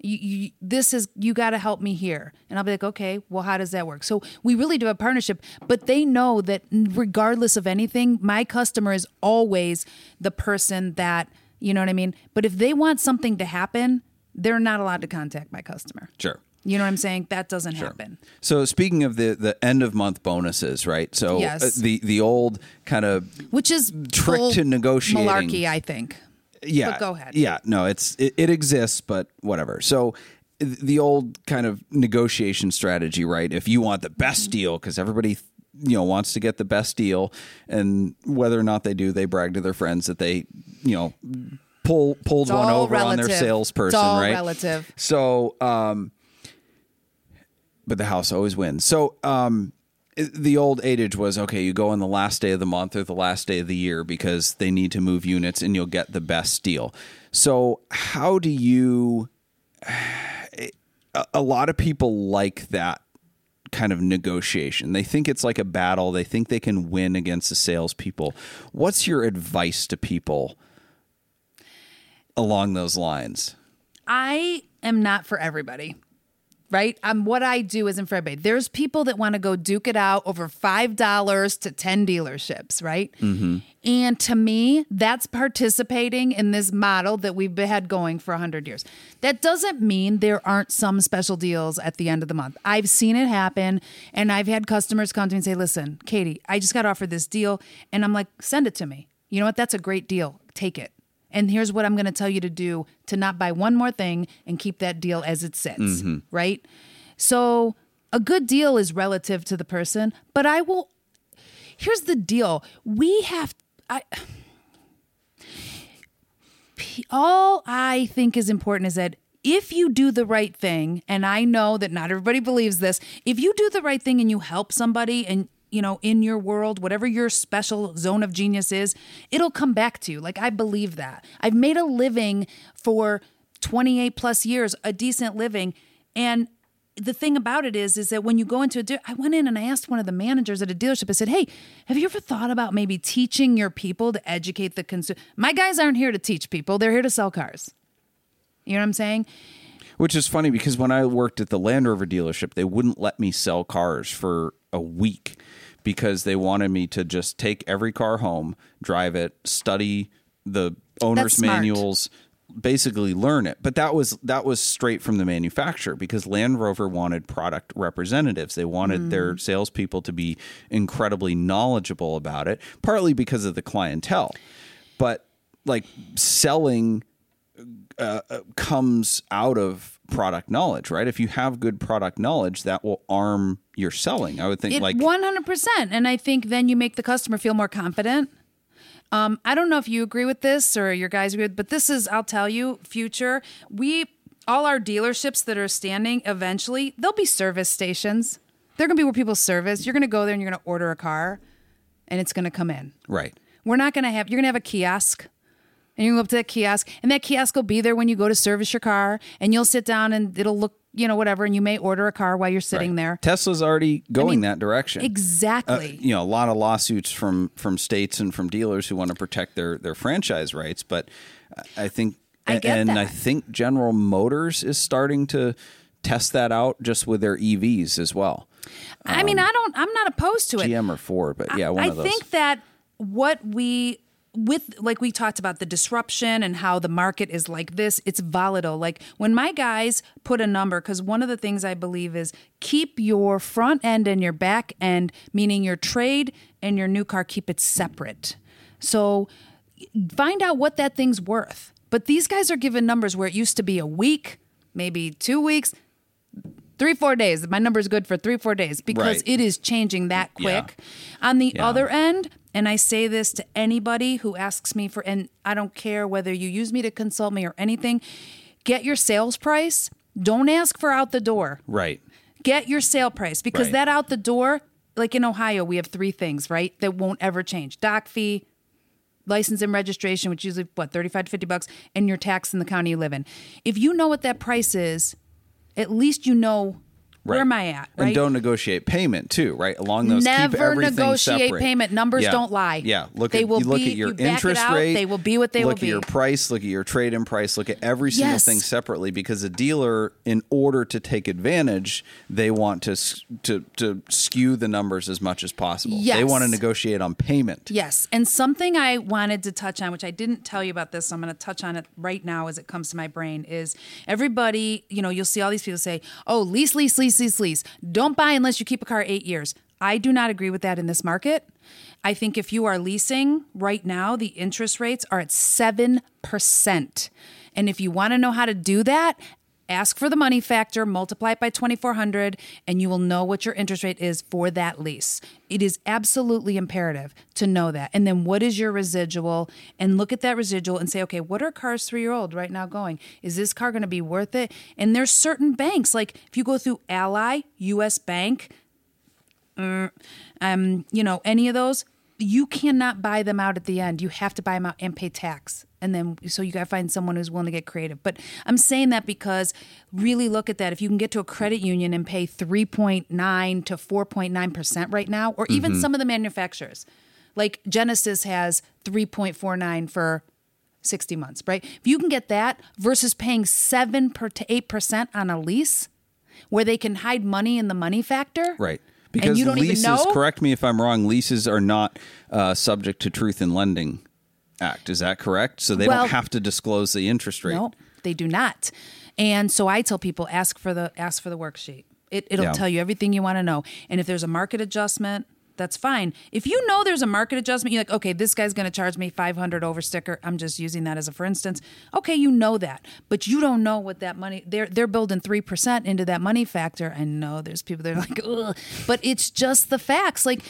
you, you, this is, you got to help me here. And I'll be like, okay, well, how does that work? So we really do a partnership, but they know that regardless of anything, my customer is always the person that You know what I mean? But if they want something to happen, they're not allowed to contact my customer. Sure. You know what I'm saying? That doesn't happen. So speaking of the the end of month bonuses, right? So Yes. uh, the the old kind of Which is Trick to negotiating. malarkey, I think. Yeah. But go ahead. Yeah, no, it's it, it exists, but whatever. So the old kind of negotiation strategy, right? If you want the best deal, because everybody you know wants to get the best deal, and whether or not they do, they brag to their friends that they you know pull pulled one over on their salesperson, right? relative. So, um, but the house always wins. So, um, the old adage was okay, you go on the last day of the month or the last day of the year because they need to move units and you'll get the best deal. So, how do you? A, lot of people like that kind of negotiation. They think it's like a battle. They think they can win against the salespeople. What's your advice to people along those lines? I am not for everybody. Right? Um, what I do isn't for everybody. There's people that want to go duke it out over five dollars to ten dealerships, right? Mm-hmm. And to me, that's participating in this model that we've had going for hundred years. That doesn't mean there aren't some special deals at the end of the month. I've seen it happen, and I've had customers come to me and say, "Listen, Katie, I just got offered this deal," and I'm like, "Send it to me. You know what? That's a great deal. Take it." And here's what I'm going to tell you to do to not buy one more thing and keep that deal as it sits, mm-hmm. right? So, a good deal is relative to the person, but I will Here's the deal. We have I all I think is important is that if you do the right thing, and I know that not everybody believes this, if you do the right thing and you help somebody and you know, in your world, whatever your special zone of genius is, it'll come back to you. Like, I believe that. I've made a living for 28 plus years, a decent living. And the thing about it is, is that when you go into a, de- I went in and I asked one of the managers at a dealership, I said, Hey, have you ever thought about maybe teaching your people to educate the consumer? My guys aren't here to teach people, they're here to sell cars. You know what I'm saying? Which is funny because when I worked at the Land Rover dealership, they wouldn't let me sell cars for a week because they wanted me to just take every car home, drive it, study the owner's manuals, basically learn it. But that was that was straight from the manufacturer because Land Rover wanted product representatives. They wanted Mm. their salespeople to be incredibly knowledgeable about it, partly because of the clientele. But like selling uh, comes out of product knowledge, right? If you have good product knowledge, that will arm your selling. I would think It, like 100%. And I think then you make the customer feel more confident. Um, I don't know if you agree with this or your guys agree with, but this is, I'll tell you, future. We, all our dealerships that are standing, eventually, they'll be service stations. They're going to be where people service. You're going to go there and you're going to order a car and it's going to come in. right. We're not going to have, you're going to have a kiosk. And you go up to that kiosk, and that kiosk will be there when you go to service your car, and you'll sit down and it'll look, you know, whatever, and you may order a car while you're sitting right. there. Tesla's already going mean, that direction. Uh, Exactly. you know, a lot of lawsuits from from states and from dealers who want to protect their their franchise rights, but I think I get and that. I think General Motors is starting to test that out just with their EVs as well. I mean, I don't. I'm not opposed to it. GM or Ford, but yeah, one I of those. think that what we with like we talked about the disruption and how the market is like this it's volatile like when my guys put a number because one of the things i believe is keep your front end and your back end meaning your trade and your new car keep it separate so find out what that thing's worth but these guys are given numbers where it used to be a week maybe two weeks three four days my number is good for three four days because Right. it is changing that Yeah. quick on the Yeah. other end and i say this to anybody who asks me for and i don't care whether you use me to consult me or anything get your sales price don't ask for out the door right. get your sale price because Right. that out the door like in ohio we have three things right that won't ever change doc fee license and registration which usually what 35 to 50 bucks and your tax in the county you live in if you know what that price is at least you know Where am I at? Right? And don't negotiate payment too, right? Along those, Never negotiate separate. payment. Numbers Yeah. don't lie. Yeah, look They at will you look be- at your you interest out, rate. they will be what they will be. look at your price. Look at your trade-in price. Look at every single Yes. thing separately because a dealer, in order to take advantage, they want to to to skew the numbers as much as possible. Yes. They want to negotiate on payment. Yes. And something I wanted to touch on, which I didn't tell you about this, so I'm going to touch on it right now as it comes to my brain, is everybody, you know, you'll see all these people say, oh, lease, lease, lease, lease, lease. Don't buy unless you keep a car eight years. I do not agree with that in this market. I think if you are leasing right now, the interest rates are at 7%. And if you want to know how to do that, ask for the money factor, multiply it by 2400 and you will know what your interest rate is for that lease. It is absolutely imperative to know that. And then what is your residual and look at that residual and say, "Okay, what are cars 3 year old right now going? Is this car going to be worth it?" And there's certain banks like if you go through Ally, US Bank, um, you know, any of those, you cannot buy them out at the end. You have to buy them out and pay tax. And then, so you got to find someone who's willing to get creative. But I'm saying that because really look at that. If you can get to a credit union and pay 3.9 to 4.9% right now, or even some of the manufacturers, like Genesis has 3.49 for 60 months, right? If you can get that versus paying 7 per to 8% on a lease where they can hide money in the money factor. Right. Because you don't even leases, know? correct me if I'm wrong, leases are not uh, subject to Truth in Lending Act. Is that correct? So they Well- don't have to disclose the interest rate. No, they do not. And so I tell people ask for the ask for the worksheet. It, it'll Yeah. tell you everything you want to know. And if there's a market adjustment, that's fine. If you know there's a market adjustment, you're like, okay, this guy's going to charge me 500 over sticker. I'm just using that as a for instance. Okay, you know that, but you don't know what that money. They're they're building three percent into that money factor. I know there's people that are like, Ugh, but it's just the facts. Like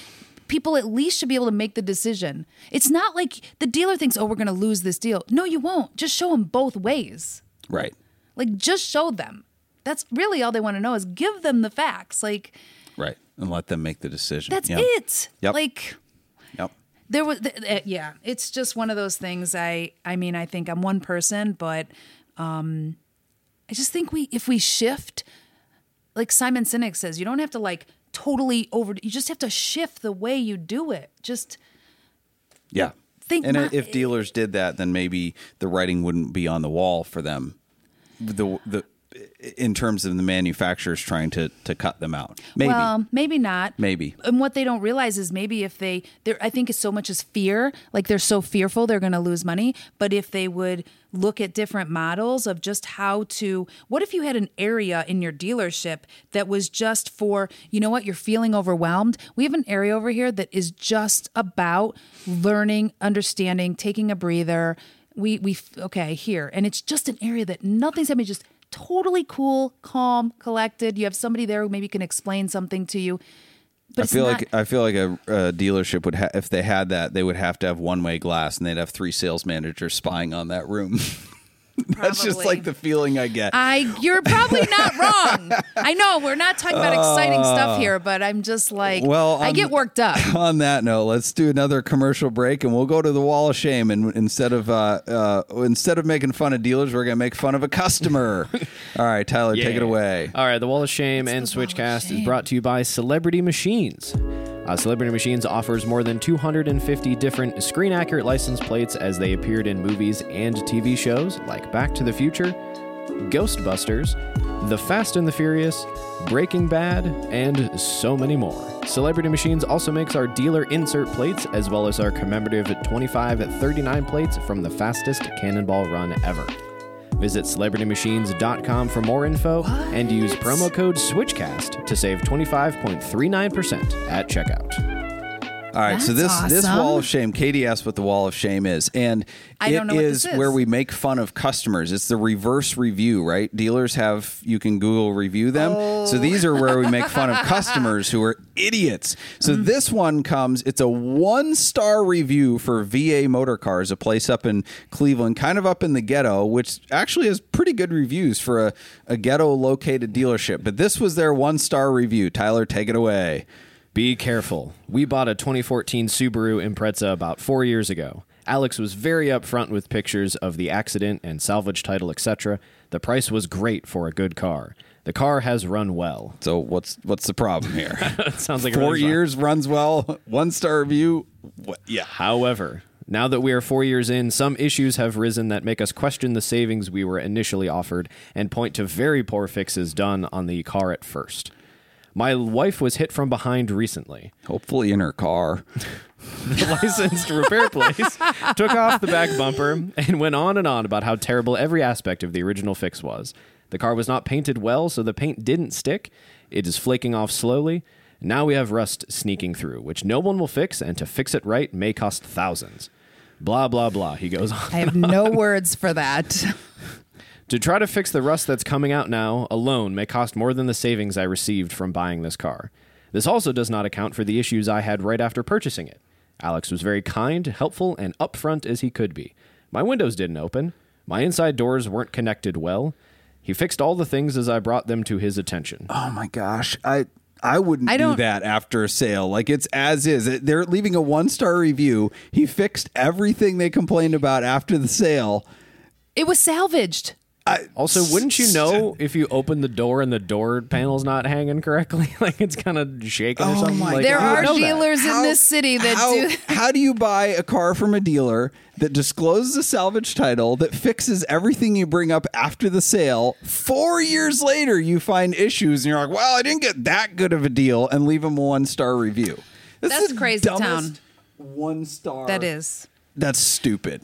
people at least should be able to make the decision. It's not like the dealer thinks, oh, we're going to lose this deal. No, you won't. Just show them both ways. Right. Like, just show them. That's really all they want to know is give them the facts. Like, Right. And let them make the decision. that's Yep. it. Yep. Like, Yep. there was, th- th- yeah, it's just one of those things. I, I mean, I think I'm one person, but um, I just think we, if we shift, like Simon Sinek says, you don't have to like totally over, you just have to shift the way you do it. Just, Yeah. Think and if dealers did that, then maybe the writing wouldn't be on the wall for them. The the in terms of the manufacturers trying to to cut them out. Maybe. Well, maybe not. Maybe. And what they don't realize is maybe if they, there, I think it's so much as fear, like they're so fearful they're going to lose money. But if they would look at different models of just how to, what if you had an area in your dealership that was just for, you know what, you're feeling overwhelmed? We have an area over here that is just about learning, understanding, taking a breather. We, we, okay, here. And it's just an area that nothing's happening, just totally cool, calm, collected. You have somebody there who maybe can explain something to you. But I feel not- like I feel like a, a dealership would ha- if they had that they would have to have one way glass and they'd have three sales managers spying on that room. That's just like the feeling I get. I you're probably not wrong. I know we're not talking about exciting stuff here, but I'm just like Uh, Well, I on- get worked up. on that note, let's do another commercial break, and we'll go to the wall of shame. And instead of uh, uh, instead of making fun of dealers, we're gonna make fun of a customer. All right, Tyler, take it away. All right, the Wall of Shame and the Wall Switchcast is brought to you by Celebrity Machines. Uh, Celebrity Machines offers more than 250 different screen accurate license plates as they appeared in movies and TV shows like Back to the Future, Ghostbusters, The Fast and the Furious, Breaking Bad, and so many more. Celebrity Machines also makes our dealer insert plates as well as our commemorative 25 39 plates from the fastest cannonball run ever. Visit celebritymachines.com for more info and use promo code SWITCHCAST to save 25.39% at checkout. All right, so this That's this wall of shame. Katie asked what the wall of shame is, and I it don't know what is is. where we make fun of customers. It's the reverse review, right? Dealers have you can Google review them. Oh. So these are where we make fun of customers who are idiots. So Mm-hmm. this one comes. It's a one star review for VA Motor Cars, a place up in Cleveland, kind of up in the ghetto, which actually has pretty good reviews for a, a ghetto located dealership. But this was their one star review. Tyler, take it away. Be careful. We bought a 2014 Subaru Impreza about four years ago. Alex was very upfront with pictures of the accident and salvage title, etc. The price was great for a good car. The car has run well. So what's what's the problem here? Sounds like Four years runs well, one star review. What? Yeah. However, now that we are four years in, some issues have risen that make us question the savings we were initially offered and point to very poor fixes done on the car at first. My wife was hit from behind recently. Hopefully in her car. The licensed repair place took off the back bumper and went on and on about how terrible every aspect of the original fix was. The car was not painted well, so the paint didn't stick. It is flaking off slowly. Now we have rust sneaking through, which no one will fix, and to fix it right may cost thousands. Blah, blah, blah. He goes on. I have no words for that. To try to fix the rust that's coming out now alone may cost more than the savings I received from buying this car. This also does not account for the issues I had right after purchasing it. Alex was very kind, helpful, and upfront as he could be. My windows didn't open. My inside doors weren't connected well. He fixed all the things as I brought them to his attention. Oh my gosh. I I wouldn't I do that after a sale. Like it's as is. It- They're leaving a one star review. He fixed everything they complained about after the sale. It was salvaged. Also, wouldn't you know if you open the door and the door panel's not hanging correctly? like it's kind of shaking or Oh something? my like, There are know that. dealers in How- this city that how, do. how do you buy a car from a dealer that discloses a salvage title that fixes everything you bring up after the sale? Four years later, you find issues and you're like, well, I didn't get that good of a deal and leave them a one star review. This That's is the crazy town. One star. That is. That's stupid.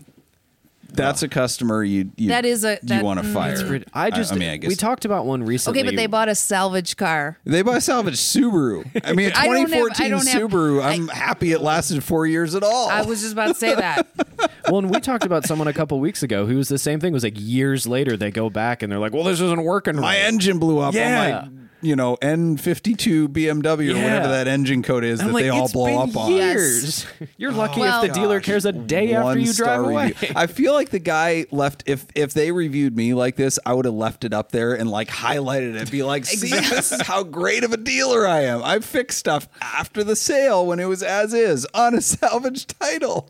That's a customer you, you That is a- you want to mm. fire. It's I just I, mean I guess we talked about one recently. Okay, but they bought a salvage car. they buy a salvage Subaru. I mean, a I don't have- I 2014 don't have- Subaru. I- I'm happy it lasted four years at all. I was just about to say that. well, and we talked about someone a couple weeks ago who was the same thing. It was like years later they go back and they're like, "Well, this isn't working." my right. engine blew up Yeah. on my you know N52 BMW or Yeah. whatever that engine code is I'm that like, they all "It's blow been up on. Years. You're lucky Well- if the dealer cares a day after you drive One-star away. review. I feel like the guy left if if they reviewed me like this, I would have left it up there and like highlighted it. Be like, see, this is how great of a dealer I am. I fixed stuff after the sale when it was as is on a salvage title.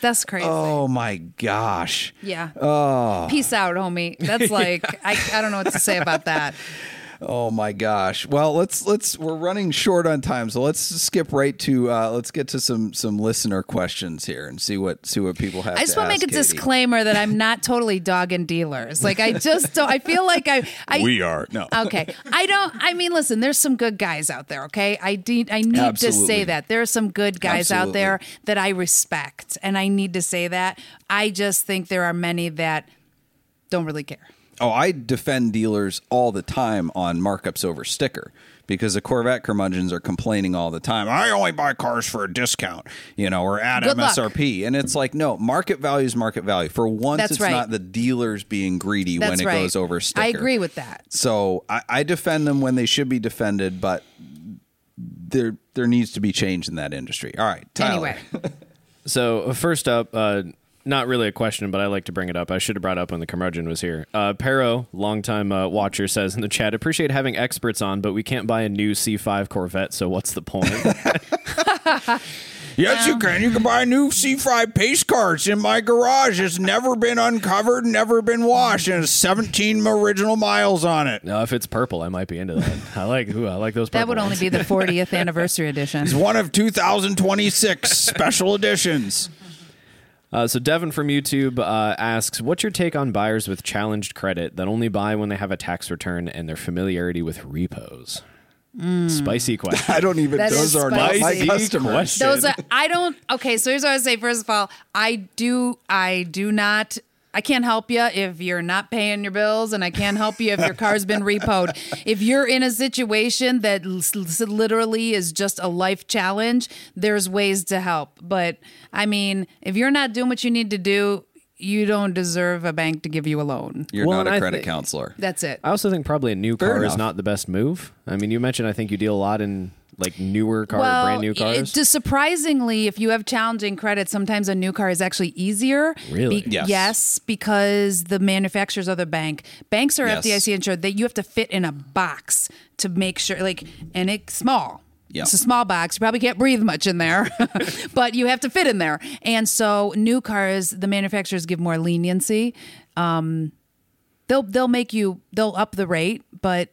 That's crazy. Oh my gosh. Yeah. Oh. Peace out, homie. That's like I, I don't know what to say about that. Oh my gosh. Well, let's let's we're running short on time, so let's skip right to uh, let's get to some some listener questions here and see what see what people have. I just to want to make a Katie. disclaimer that I'm not totally dogging dealers. Like I just don't. I feel like I. I We are no. Okay. I don't I mean listen, there's some good guys out there, okay? I need I need to say that. There are some good guys out there that I respect and I need to say that. I just think there are many that don't really care. Oh, I defend dealers all the time on markups over sticker because the Corvette curmudgeons are complaining all the time. I only buy cars for a discount, you know, or at Good luck. MSRP. And it's like, no, market value is market value. For once, That's it's right. not the dealers being greedy That's when it right. goes over sticker. I agree with that. So I, I defend them when they should be defended, but there there needs to be change in that industry. All right, Tyler. Anyway. So uh, first up, uh, not really a question, but I like to bring it up. I should have brought it up when the curmudgeon was here. Uh, Pero, longtime uh, watcher, says in the chat, appreciate having experts on, but we can't buy a new C5 Corvette, so what's the point? Yes, you can. You can buy a new C5 pace car. It's in my garage. It's never been uncovered, never been washed, and it's 17 original miles on it. no, if it's purple, I might be into that. I like, ooh, I like those. That purple would only be the 40th anniversary edition. It's one of 2026 special editions. Uh, so Devin from YouTube uh, asks, "What's your take on buyers with challenged credit that only buy when they have a tax return and their familiarity with repos?" Spicy question. I don't even. That those is are not my spicy. customers. question. Those are I don't okay, so here's what I say. First of all, I do I do not I can't help you if you're not paying your bills, and I can't help you if your car's been repoed. If you're in a situation that literally is just a life challenge, there's ways to help. But I mean, if you're not doing what you need to do, you don't deserve a bank to give you a loan. You're Well, not a credit thi- counselor. That's it. I also think probably a new Fair car enough. is not the best move. I mean, you mentioned I think you deal a lot in like newer car, well, brand new it- cars. just surprisingly, if you have challenging credit, sometimes a new car is actually easier. Really? Yes. Yes, because the manufacturers are the bank. Banks are Yes. FDIC insured. That you have to fit in a box to make sure, like, and it's small. Yeah. It's a small box. You probably can't breathe much in there, but you have to fit in there. And so new cars, the manufacturers give more leniency. Um, they'll they'll make you they'll up the rate, but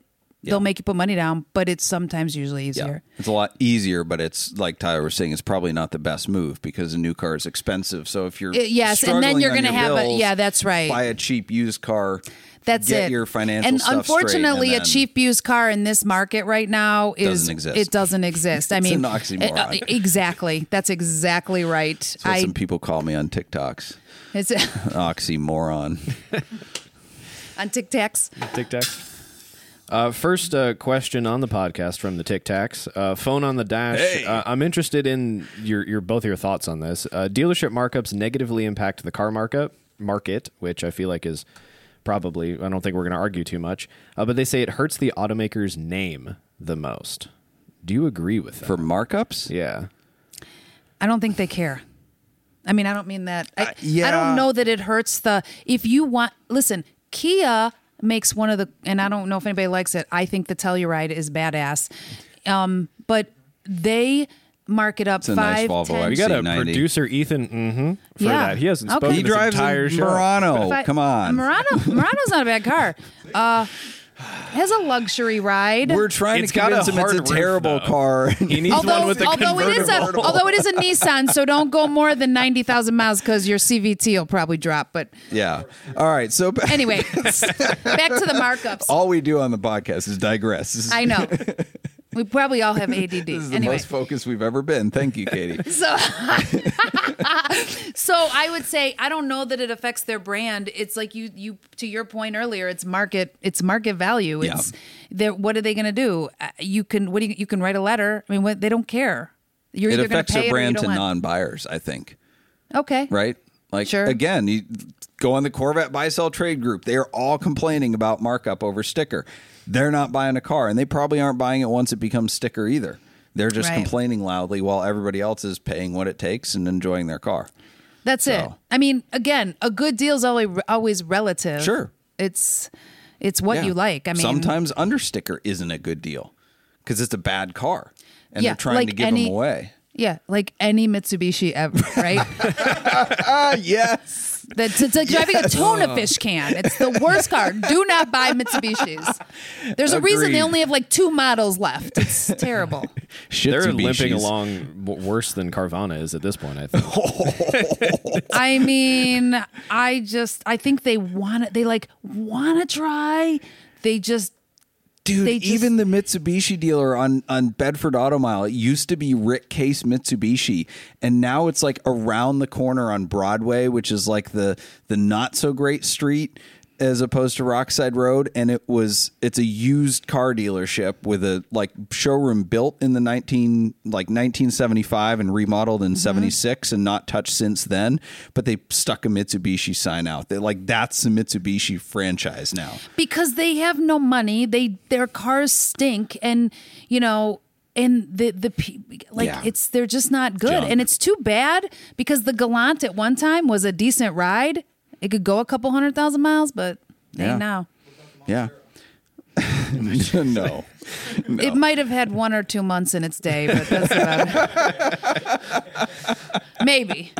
Yeah. they'll make you put money down. But it's sometimes usually Yeah, easier. it's a lot easier, but it's like Tyler was saying, it's probably not the best move because a new car is expensive. So if you're Uh, yes, and then you're gonna your have a- yeah, that's right. Buy a cheap used car. That's get it. your financial and stuff unfortunately, and a cheap used car in this market right now is Doesn't exist. it doesn't exist. I mean, an oxymoron. uh, exactly. That's exactly right. That's what I some people call me on TikToks. it's Oxymoron. on Tic Tacs. Tic Tacs. Uh, first uh, question on the podcast from the Tic Tacs. Uh, phone on the dash. Hey. Uh, I'm interested in your your both your thoughts on this. Uh, dealership markups negatively impact the car markup market, which I feel like is probably. I don't think we're going to argue too much. Uh, but they say it hurts the automaker's name the most. Do you agree with that? For markups? yeah. I don't think they care. I mean, I don't mean that. I, Uh, yeah. I don't know that it hurts the. If you want, listen, Kia makes one of the, and I don't know if anybody likes it. I think the Telluride is badass, um, but they mark it up a nice five, Volvo. 10 We got a XC90. producer, Ethan, mm-hmm, for Yeah. that. He hasn't Okay. spoken He this drives entire a show. Murano. Come on. Murano. Murano's not a bad car. Uh, has a luxury ride. We're trying It's to got a convince him it's a terrible though. car. He needs although, one with a although it is a convertible. although it is a Nissan, so don't go more than ninety thousand miles because your CVT will probably drop. But yeah. All right. So anyway, back to the markups. all we do on the podcast is digress. I know. We probably all have ADD. this is the Anyway, most focused we've ever been. Thank you, Katie. so so I would say I don't know that it affects their brand. It's like you you to your point earlier. It's market. It's market value. Yeah. It's they're what are they going to do? Uh, You can what do you, you can write a letter. I mean, what, they don't care. You're it either going affects to pay their it or you brand to want. non-buyers, I think. Okay. Right? Like Sure. again, you go on the Corvette buy sell trade group. They are all complaining about markup over sticker. They're not buying a car, and they probably aren't buying it once it becomes sticker either. They're just Right. complaining loudly while everybody else is paying what it takes and enjoying their car. That's it. I mean, again, a good deal is always always relative. Sure. It's it's what Yeah. you like. I mean, sometimes under sticker isn't a good deal because it's a bad car, and Yeah, they're trying like to give any- them away. yeah, like any Mitsubishi ever, right? Yes. That's it's like driving a tuna fish can. It's the worst car. Do not buy Mitsubishis. There's a reason they only have like two models left. It's terrible. They're limping along worse than Carvana is at this point. I think. I mean, I just I think they want it. They like want to try. They just Dude, just- even the Mitsubishi dealer on, on Bedford Auto Mile, it used to be Rick Case Mitsubishi, and now it's like around the corner on Broadway, which is like the the not so great street as opposed to Rockside Road, and it was it's a used car dealership with a like showroom built in the nineteen like nineteen seventy five and remodeled in mm-hmm. six and not touched since then. But they stuck a Mitsubishi sign out. They like that's the Mitsubishi franchise now. because they have no money. They their cars stink, and you know, and the the like Yeah. it's they're just not good, Junk. and it's too bad because the Galant at one time was a decent ride. It could go a couple hundred thousand miles, but Yeah. ain't now. Yeah. no. It might have had one or two months in its day, but that's about it. Maybe.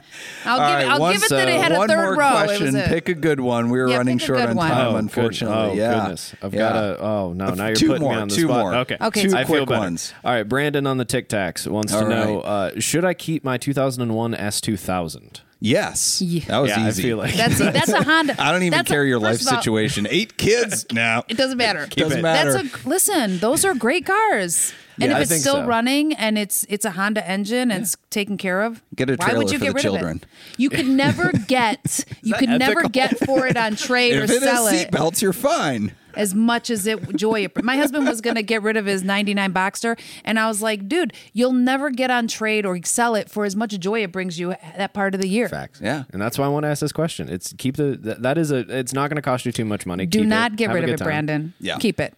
I'll All give right, it. I'll one- give it that it had a one third more row. It question. was a- Pick a good one. We were Yeah, running short on one. time, Oh, good- unfortunately. Oh yeah. goodness! I've Yeah. got a. Oh no! Now you're Two putting more, me on the two spot. more. Okay. Okay. Two I feel quick better. ones. All right. Brandon on the Tic Tacs wants All to know: uh, Should I keep my 2001 S2000? Yes. Yeah. That was yeah, easy. I feel like That's a, that's a Honda. I don't even That's a- care your life first all, situation. Eight kids now. It doesn't matter. Doesn't it. matter. That's a listen. Those are great cars. And Yeah, I if it's think still so. running and it's it's a Honda engine and it's taken care of, Get a why trailer would you for get the rid children. of it? You could never get you that could never get for it on trade or if it sell has it seatbelts, you're fine. As much as it joy. My husband was going to get rid of his 99 Boxster and I was like, dude, you'll never get on trade or sell it for as much joy it brings you that part of the year. Facts. Yeah. And that's why I want to ask this question. It's keep the that, that is a. It's not going to cost you too much money. Do Keep not it. get Have rid of it, time. Brandon. Yeah. Keep it.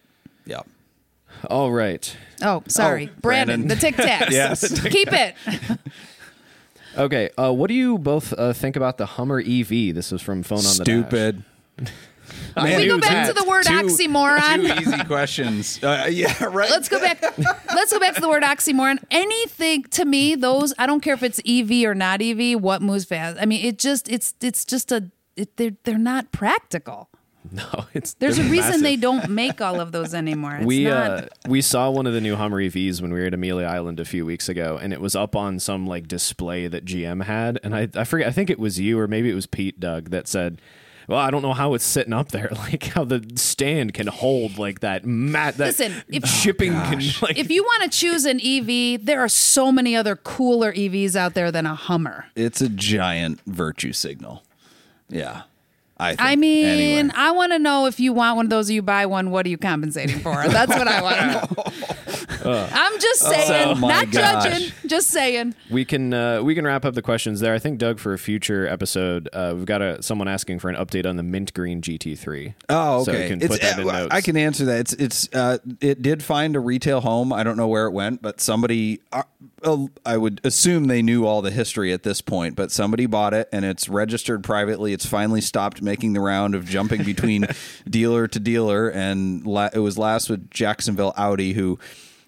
Yeah. All right. Oh, sorry. Oh, Brandon, Brandon. the Tic Tacs. Yes. Keep it. Okay. Uh, what do you both uh, think about the Hummer EV? This was from phone on the Dash. Stupid. I Can we go back that. to the word Two- oxymoron? Two easy questions. Uh, yeah, right. Let's go back. Let's go back to the word oxymoron. Anything to me, those I don't care if it's EV or not EV. What moves fast? I mean, it just it's it's just a it, they're they're not practical. No, it's There's a reason massive. they don't make all of those anymore. It's we not. uh, we saw one of the new Hummer EVs when we were at Amelia Island a few weeks ago, and it was up on some like display that GM had, and I I forget I think it was you or maybe it was Pete Doug that said. Well, I don't know how it's sitting up there, like how the stand can hold like that mat that Listen, if- shipping oh, can like if you want to choose an EV, there are so many other cooler EVs out there than a Hummer. it's a giant virtue signal. Yeah. I, think. I mean, Anyway. I want to know if you want one of those, or you buy one. What are you compensating for? That's what I want to know. I'm just saying, Oh not gosh. judging, just saying. We can uh, we can wrap up the questions there. I think Doug for a future episode, uh, we've got a, someone asking for an update on the mint green GT3. Oh, okay. we can it's, put that in uh, notes. I can answer that. It's it's uh, it did find a retail home. I don't know where it went, but somebody uh, uh, I would assume they knew all the history at this point, but somebody bought it and it's registered privately. It's finally stopped making the round of jumping between dealer to dealer and la- it was last with Jacksonville Audi who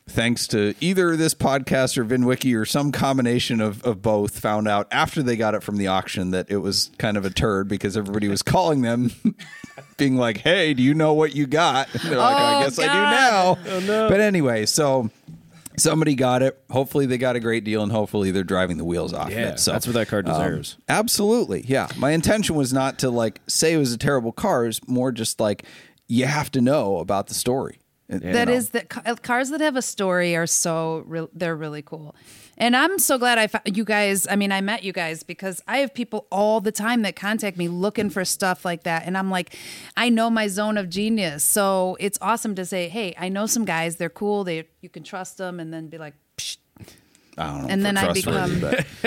thanks to either this podcast or VinWiki or some combination of, of both, found out after they got it from the auction that it was kind of a turd because everybody was calling them, being like, "Hey, do you know what you got?" And they're like, "I Oh, guess I do now." Oh, but anyway, so. Somebody got it. Hopefully, they got a great deal, and hopefully, they're driving the wheels off Yeah, it. So that's what that car um, deserves. absolutely, yeah. My intention was not to like say it was a terrible car. It's more just like you have to know about the story. You That know? is that cars that have a story are so real. They're really cool, and I'm so glad I found you guys. I mean, I met you guys because I have people all the time that contact me looking for stuff like that, and I'm like, I know my zone of genius, so it's awesome to say, hey, I know some guys. They're cool. They you can trust them, and then be like. Psh, I don't know. And then I become-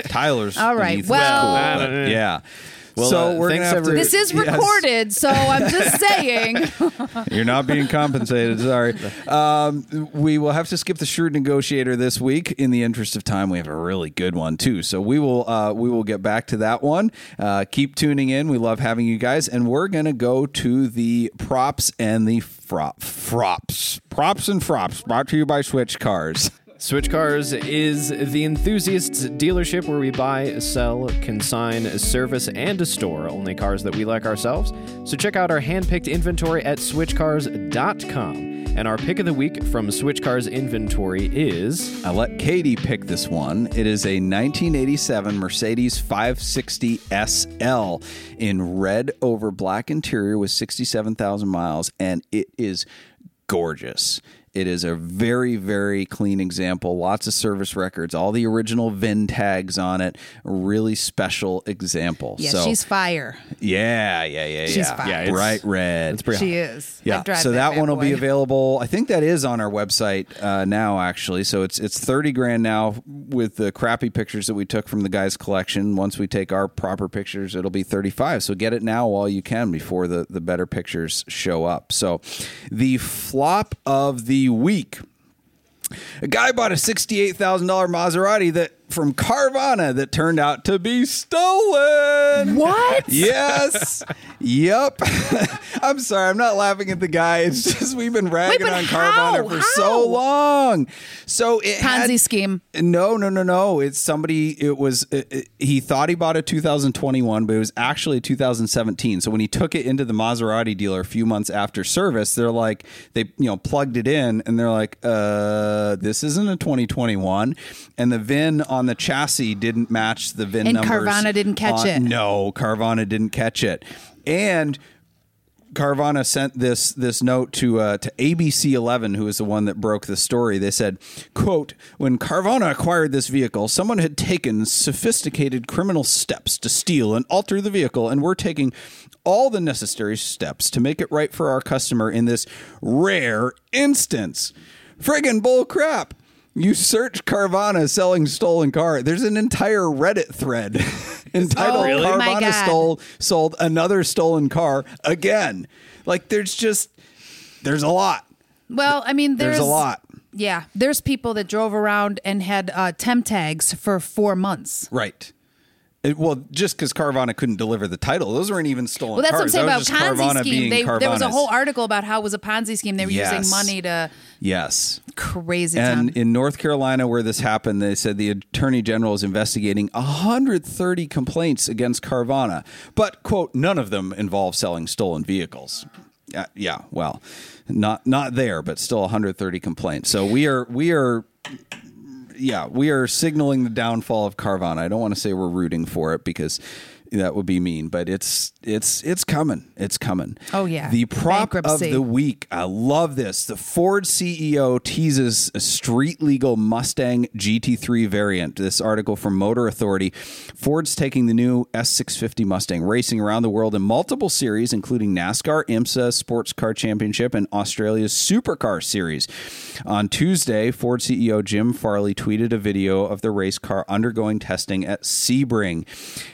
Tyler's. All right. and right, well- cool, but yeah. Well, so uh, we're gonna have to. this is Yes. recorded, so I'm just saying. You're not being compensated. Sorry. Um, we will have to skip the shrewd negotiator this week. In the interest of time, we have a really good one too. So we will uh, we will get back to that one. Uh, keep tuning in. We love having you guys, and we're gonna go to the props and the frop frops props and frops brought to you by Switch Cars. Switch Cars is the enthusiasts dealership where we buy, sell, consign, service, and store only cars that we like ourselves. So check out our handpicked inventory at switchcars.com. And our pick of the week from Switch Cars inventory is I let Katie pick this one. It is a 1987 Mercedes 560 SL in red over black interior with 67,000 miles, and it is gorgeous. It is a very, very clean example. Lots of service records, all the original VIN tags on it. Really special example. Yeah, so, she's fire. yeah, yeah, yeah, She's yeah. fine. Yeah, it's- bright red. it's pretty She is. Yeah, so that, bad one will be available. I think that is on our website uh, now, actually. So it's it's thirty grand now with the crappy pictures that we took from the guys' collection. Once we take our proper pictures, it'll be thirty five. So get it now while you can before the the better pictures show up. So the flop of the week. A guy bought a sixty-eight thousand dollar Maserati that from Carvana that turned out to be stolen. What? Yes. yep. I'm sorry. I'm not laughing at the guy. It's just we've been ragging but on how? Carvana for How? so long. So it Ponzi had- scheme. No, no, no, no. It's somebody. It was. It, it- he thought he bought a 2021, but it was actually 2017. So when he took it into the Maserati dealer a few months after service, they're like, they you know plugged it in, and they're like, uh, this isn't a 2021, and the VIN on the chassis didn't match the VIN And numbers. Carvana didn't catch on- it. No, Carvana didn't catch it, and. Carvana sent this this note to uh, to ABC 11, who is the one that broke the story. They said, "quote When Carvana acquired this vehicle, someone had taken sophisticated criminal steps to steal and alter the vehicle, and we're taking all the necessary steps to make it right for our customer in this rare instance." Friggin' bull crap! You search Carvana selling stolen car. There's an entire Reddit thread entitled Oh, really? Carvana stole sold another stolen car again. Like there's just there's a lot. Well, I mean, there's, There's, a lot. Yeah, there's people that drove around and had uh, temp tags for four months. Right. It- well, just because Carvana couldn't deliver the title, those weren't even stolen Well, that's what I'm saying about Ponzi Carvana scheme. They, there was a whole article about how it was a Ponzi scheme. They were Yes. using money to Yes. crazy And town. in North Carolina, where this happened, they said the attorney general is investigating 130 complaints against Carvana, but quote, none of them involve selling stolen vehicles. Uh, yeah, well, not not there, but still 130 complaints. So we are we are yeah, we are signaling the downfall of Carvana. I don't want to say we're rooting for it because that would be mean, but it's it's it's coming. It's coming. Oh, yeah. The prop Bankruptcy. of the week. I love this. The Ford CEO teases a street legal Mustang GT3 variant. This article from Motor Authority. Ford's taking the new S650 Mustang racing around the world in multiple series, including NASCAR, IMSA, Sports Car Championship, and Australia's Supercar Series. On Tuesday, Ford CEO Jim Farley tweeted a video of the race car undergoing testing at Sebring.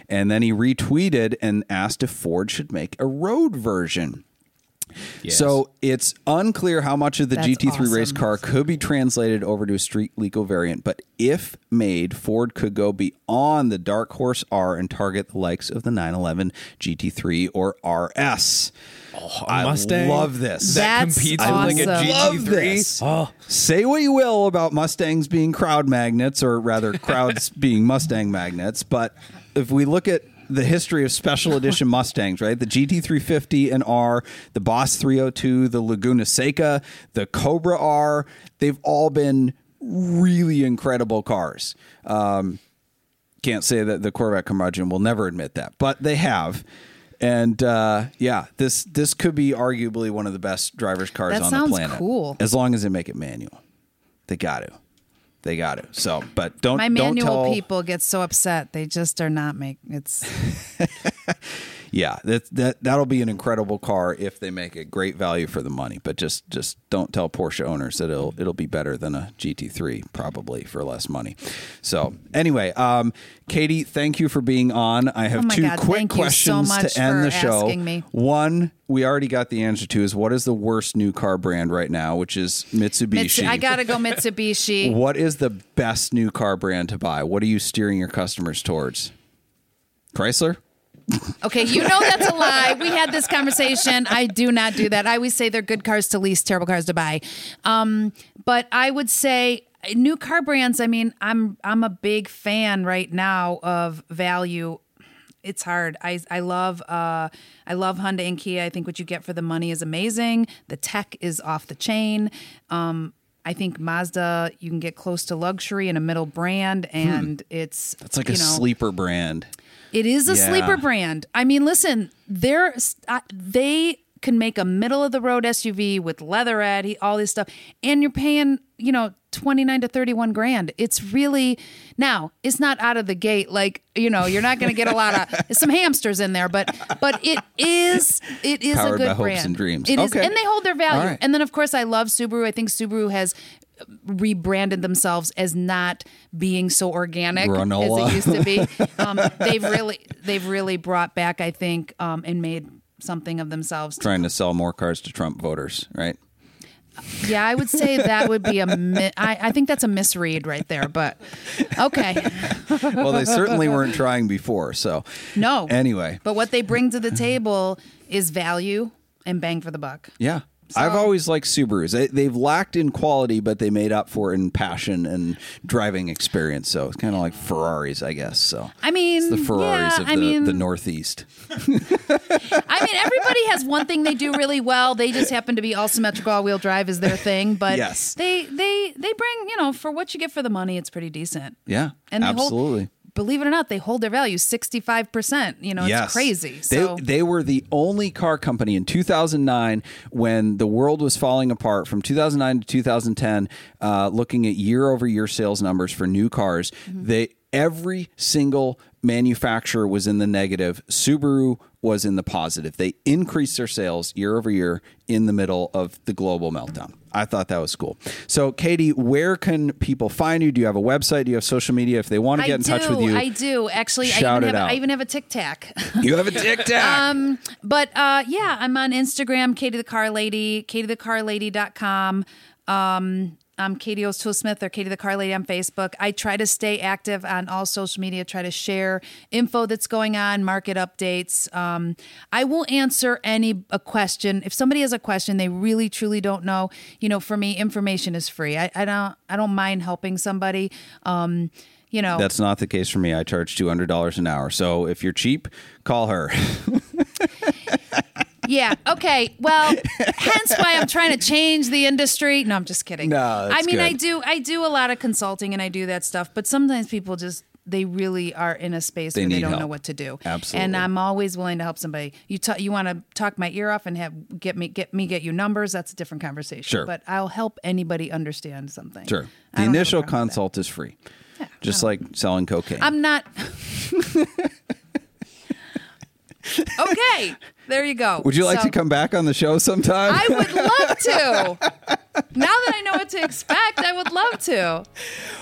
And then he retweeted and asked if Ford should make a road version. So it's unclear how much of the That's GT3 race car could be translated over to a street legal variant, but if made, Ford could go beyond the Dark Horse R and target the likes of the 911 GT3 or RS. Oh, I Mustang? love this. that That's competes with like a awesome. Love GT3. this. Oh, Say what you will about Mustangs being crowd magnets, or rather, crowds being Mustang magnets, but if we look at the history of special edition Mustangs, right? The GT350 and R, the Boss 302, the Laguna Seca, the Cobra R, they've all been really incredible cars. Um, can't say that the Corvette curmudgeon will never admit that, but they have. And uh, yeah, this this could be arguably one of the best drivers' cars That on the planet. cool. As long as they make it manual, they got to, they got it. So, but don't My don't manual tell, people get so upset. They just are not make it's Yeah, that that that'll be an incredible car if they make it great value for the money. But just just don't tell Porsche owners that it'll it'll be better than a GT3 probably for less money. So anyway, um, Katie, thank you for being on. I have Oh two God, quick you so questions to end the show. me. One, we already got the answer to is what is the worst new car brand right now, which is Mitsubishi. Mitsu- I gotta go Mitsubishi. What is the best new car brand to buy? What are you steering your customers towards? Chrysler? Okay, you know that's a lie. We had this conversation. I do not do that. I always say they're good cars to lease, terrible cars to buy. Um, but I would say new car brands. I mean, I'm I'm a big fan right now of value. It's hard. I I love uh I love Hyundai and Kia. I think what you get for the money is amazing. The tech is off the chain. Um, I think Mazda you can get close to luxury in a middle brand, and it's It's like a know, sleeper brand. It is a Yeah. sleeper brand. I mean, listen, they're uh, they can make a middle of the road SUV with leatherette, he- all this stuff, and you're paying you know twenty nine to thirty one grand. It's really now it's not out of the gate like you know you're not going to get a lot of some hamsters in there, but but it is it is Powered a good by hopes brand. and dreams. It is, Okay. and they hold their value. Right. And then of course I love Subaru. I think Subaru has rebranded themselves as not being so organic Granola. as it used to be. Um, they've really they've really brought back, I think, um, and made something of themselves. Trying to sell more cars to Trump voters, right? Yeah, I would say that would be a. Mi- I, I think that's a misread right there, but okay, Well, they certainly weren't trying before. So, no. anyway, but what they bring to the table is value and bang for the buck. yeah. I've always liked Subarus. They, they've lacked in quality, but they made up for it in passion and driving experience. So it's kind of like Ferraris, I guess. So I mean, it's the Ferraris yeah, of the, mean- the Northeast. I mean, everybody has one thing they do really well. They just happen to be all symmetrical all wheel drive is their thing. But Yes. they they they bring you know for what you get for the money, it's pretty decent. Yeah, And absolutely. Believe it or not, they hold their value sixty five percent. You know, it's crazy. They, So they were the only car company in 2009 when the world was falling apart from 2009 to 2010, uh, looking at year over year sales numbers for new cars. Mm-hmm. They every single manufacturer was in the negative. Subaru was in the positive. They increased their sales year over year in the middle of the global meltdown. I thought that was cool. So, Katie, where can people find you? Do you have a website? Do you have social media? If they want to I get in do, touch with you, I do actually. shout I it even have out. I even have a Tic Tac. you have a TikTok. Um, but uh, yeah, I'm on Instagram, Katie the Car Lady, katiethecarlady.com. Um, I'm Katie O'Toole Smith or Katie the Car Lady on Facebook. I try to stay active on all social media, try to share info that's going on, market updates. Um, I will answer any a question. If somebody has a question they really truly don't know, you know, for me, information is free. I, I don't I don't mind helping somebody. Um, you know, That's not the case for me. I charge two hundred dollars an hour. So if you're cheap, call her. Yeah. Okay. Well, hence why I'm trying to change the industry. No, I'm just kidding. No, I mean, I do. I do a lot of consulting and I do that stuff, but sometimes people just they really are in a space They where they don't know what to do. Absolutely. And I'm always willing to help somebody. You ta- you want to talk my ear off and have get me get me get you numbers. That's a different conversation. Sure. But I'll help anybody understand something. Sure. The don't have a initial problem with that. consult is free. Yeah, Just like selling cocaine. I'm not. okay. There you go. Would you like So- to come back on the show sometime? I would love to. now that I know what to expect, I would love to.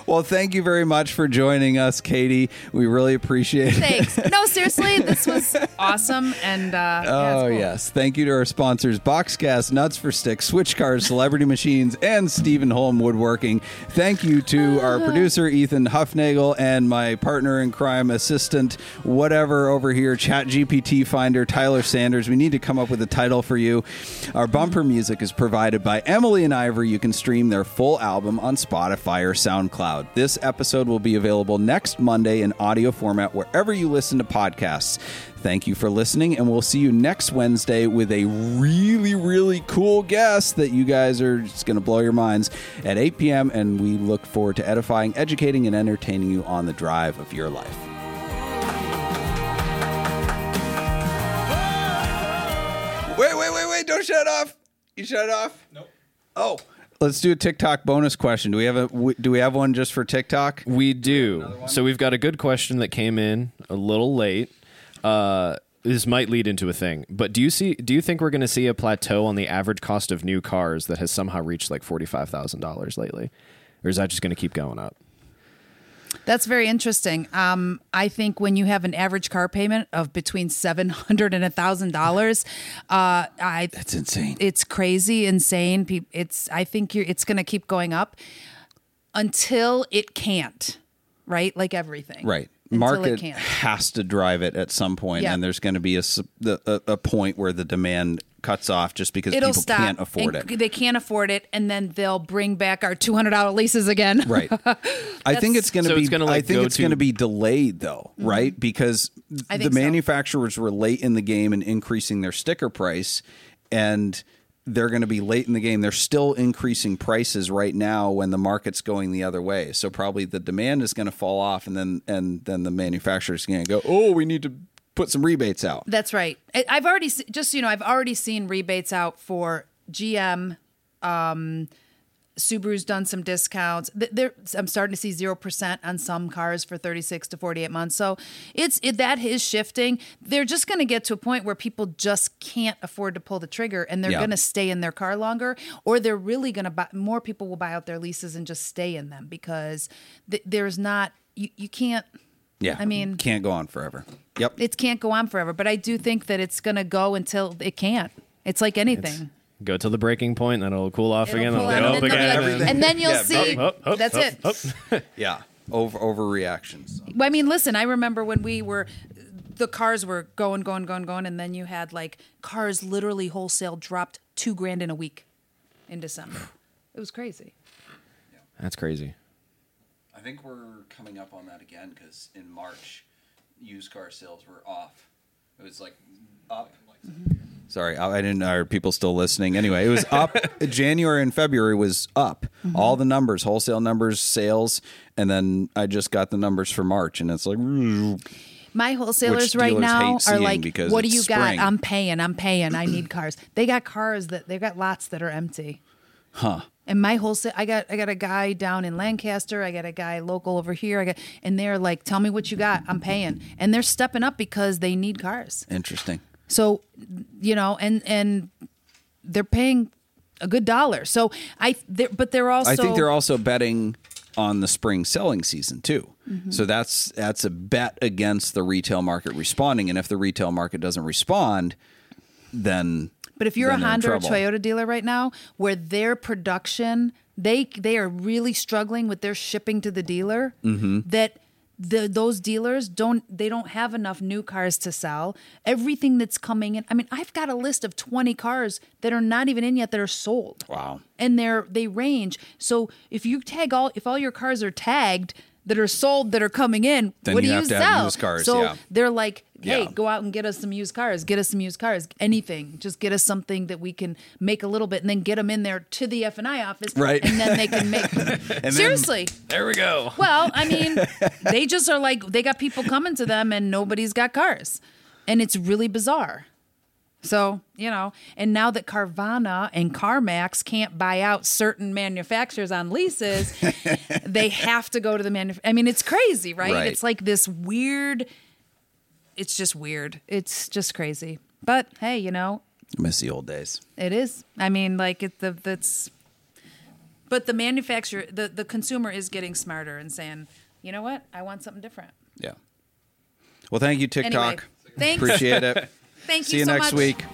well, thank you very much for joining us, Katie. We really appreciate it. Thanks. No, seriously, this was awesome. And uh, yeah, Oh, cool. yes. Thank you to our sponsors, Boxcast, Nuts for Sticks, Switch Cars, Celebrity Machines, and Stephen Hulme Woodworking. Thank you to our producer, Ethan Huffnagel, and my partner in crime, assistant, whatever over here, Chat GPT Finder, Tyler Sanders. We need to come up with a title for you. Our bumper music is provided by Emily and Ivory. You can stream their full album on Spotify or SoundCloud. This episode will be available next Monday in audio format wherever you listen to podcasts. Thank you for listening, and we'll see you next Wednesday with a really, really cool guest that you guys are just going to blow your minds at 8 p.m. And we look forward to edifying, educating, and entertaining you on the drive of your life. Don't shut it off. You shut it off. Nope. Oh, let's do a TikTok bonus question. Do we have a? w- Do we have one just for TikTok? We do. So we've got a good question that came in a little late. Uh, this might lead into a thing, but do you see? Do you think we're going to see a plateau on the average cost of new cars that has somehow reached like forty five thousand dollars lately, or is that just going to keep going up? That's very interesting. Um, I think when you have an average car payment of between seven hundred and a thousand dollars, uh, I That's insane. it's crazy, insane. It's I think you're, it's going to keep going up until it can't. Right, like everything. Right. Until it Market can't. has to drive it at some point, Yeah. and there's going to be a, a, a point where the demand cuts off just because It'll people stop. can't afford it. They can't afford it, and then they'll bring back our two hundred dollar leases again. Right. I think it's going to So be. it's gonna, I think it's going to to- be delayed though, mm-hmm. right? Because the think so. manufacturers were late in the game in increasing their sticker price, and they're going to be late in the game. They're still increasing prices right now when the market's going the other way. So probably the demand is going to fall off, and then and then the manufacturer's going to go, "Oh, we need to put some rebates out." That's right. I've already just so you know I've already seen rebates out for GM. Um, Subaru's done some discounts. Th- There, I'm starting to see zero percent on some cars for 36 to 48 months. So it's it, that is shifting. They're just going to get to a point where people just can't afford to pull the trigger, and they're Yeah. going to stay in their car longer, or they're really going to buy. More people will buy out their leases and just stay in them because th- there's not you, you can't. Yeah, I mean- can't go on forever. Yep. it can't go on forever. But I do think that it's going to go until it can't. It's like anything. Go to the breaking point, then it'll cool off It'll again. pull It'll out, go and, up then again. like- and then you'll Yeah, see. up, up, that's up, it. up. yeah. Over overreactions. Well, I mean, listen. I remember when we were, the cars were going, going, going, going, and then you had like cars literally wholesale dropped two grand in a week in December. It was crazy. That's crazy. I think we're coming up on that again because in March, used car sales were off. It was like up. Sorry, I I didn't. Are people still listening? Anyway, it was up. January and February was up. Mm-hmm. All the numbers, wholesale numbers, sales, and then I just got the numbers for March, and it's like, My wholesalers right dealers now are seeing like, because "What do it's you spring." got? I'm paying. I'm paying. I need cars." They got cars that they got lots that are empty. huh? And my wholesale, I got I got a guy down in Lancaster. I got a guy local over here. I got, and they're like, "Tell me what you got. I'm paying." And they're stepping up because they need cars. Interesting. So, you know, and and they're paying a good dollar. So I, they're, but they're also. I think they're also betting on the spring selling season too. Mm-hmm. So that's that's a bet against the retail market responding. And if the retail market doesn't respond, then But if you're a then Honda or. Toyota dealer right now, where their production, they they are really struggling with their shipping to the dealer. Mm-hmm. That the those dealers don't they don't have enough new cars to sell. Everything that's coming in. I mean, I've got a list of twenty cars that are not even in yet that are sold Wow. and they're they range. So if you tag all if all your cars are tagged that are sold that are coming in, Then what you do you sell? used cars, so yeah. they're like, hey, Yeah. go out and get us some used cars. Get us some used cars. Anything. Just get us something that we can make a little bit, and then get them in there to the F and I office, Right. And then they can make. then- Seriously. There we go. Well, I mean, they just are like they got people coming to them, and nobody's got cars, and it's really bizarre. So you know, and now that Carvana and CarMax can't buy out certain manufacturers on leases, they have to go to the manuf. I mean, it's crazy, right? Right. It's like this weird. It's just weird. It's just crazy. But hey, you know, Miss the old days. it is. I mean, like it. The that's. But the manufacturer, the the consumer is getting smarter and saying, you know what, I want something different. Yeah. Well, thank you, TikTok. Thanks. Appreciate it. Thank See you you so next much. week.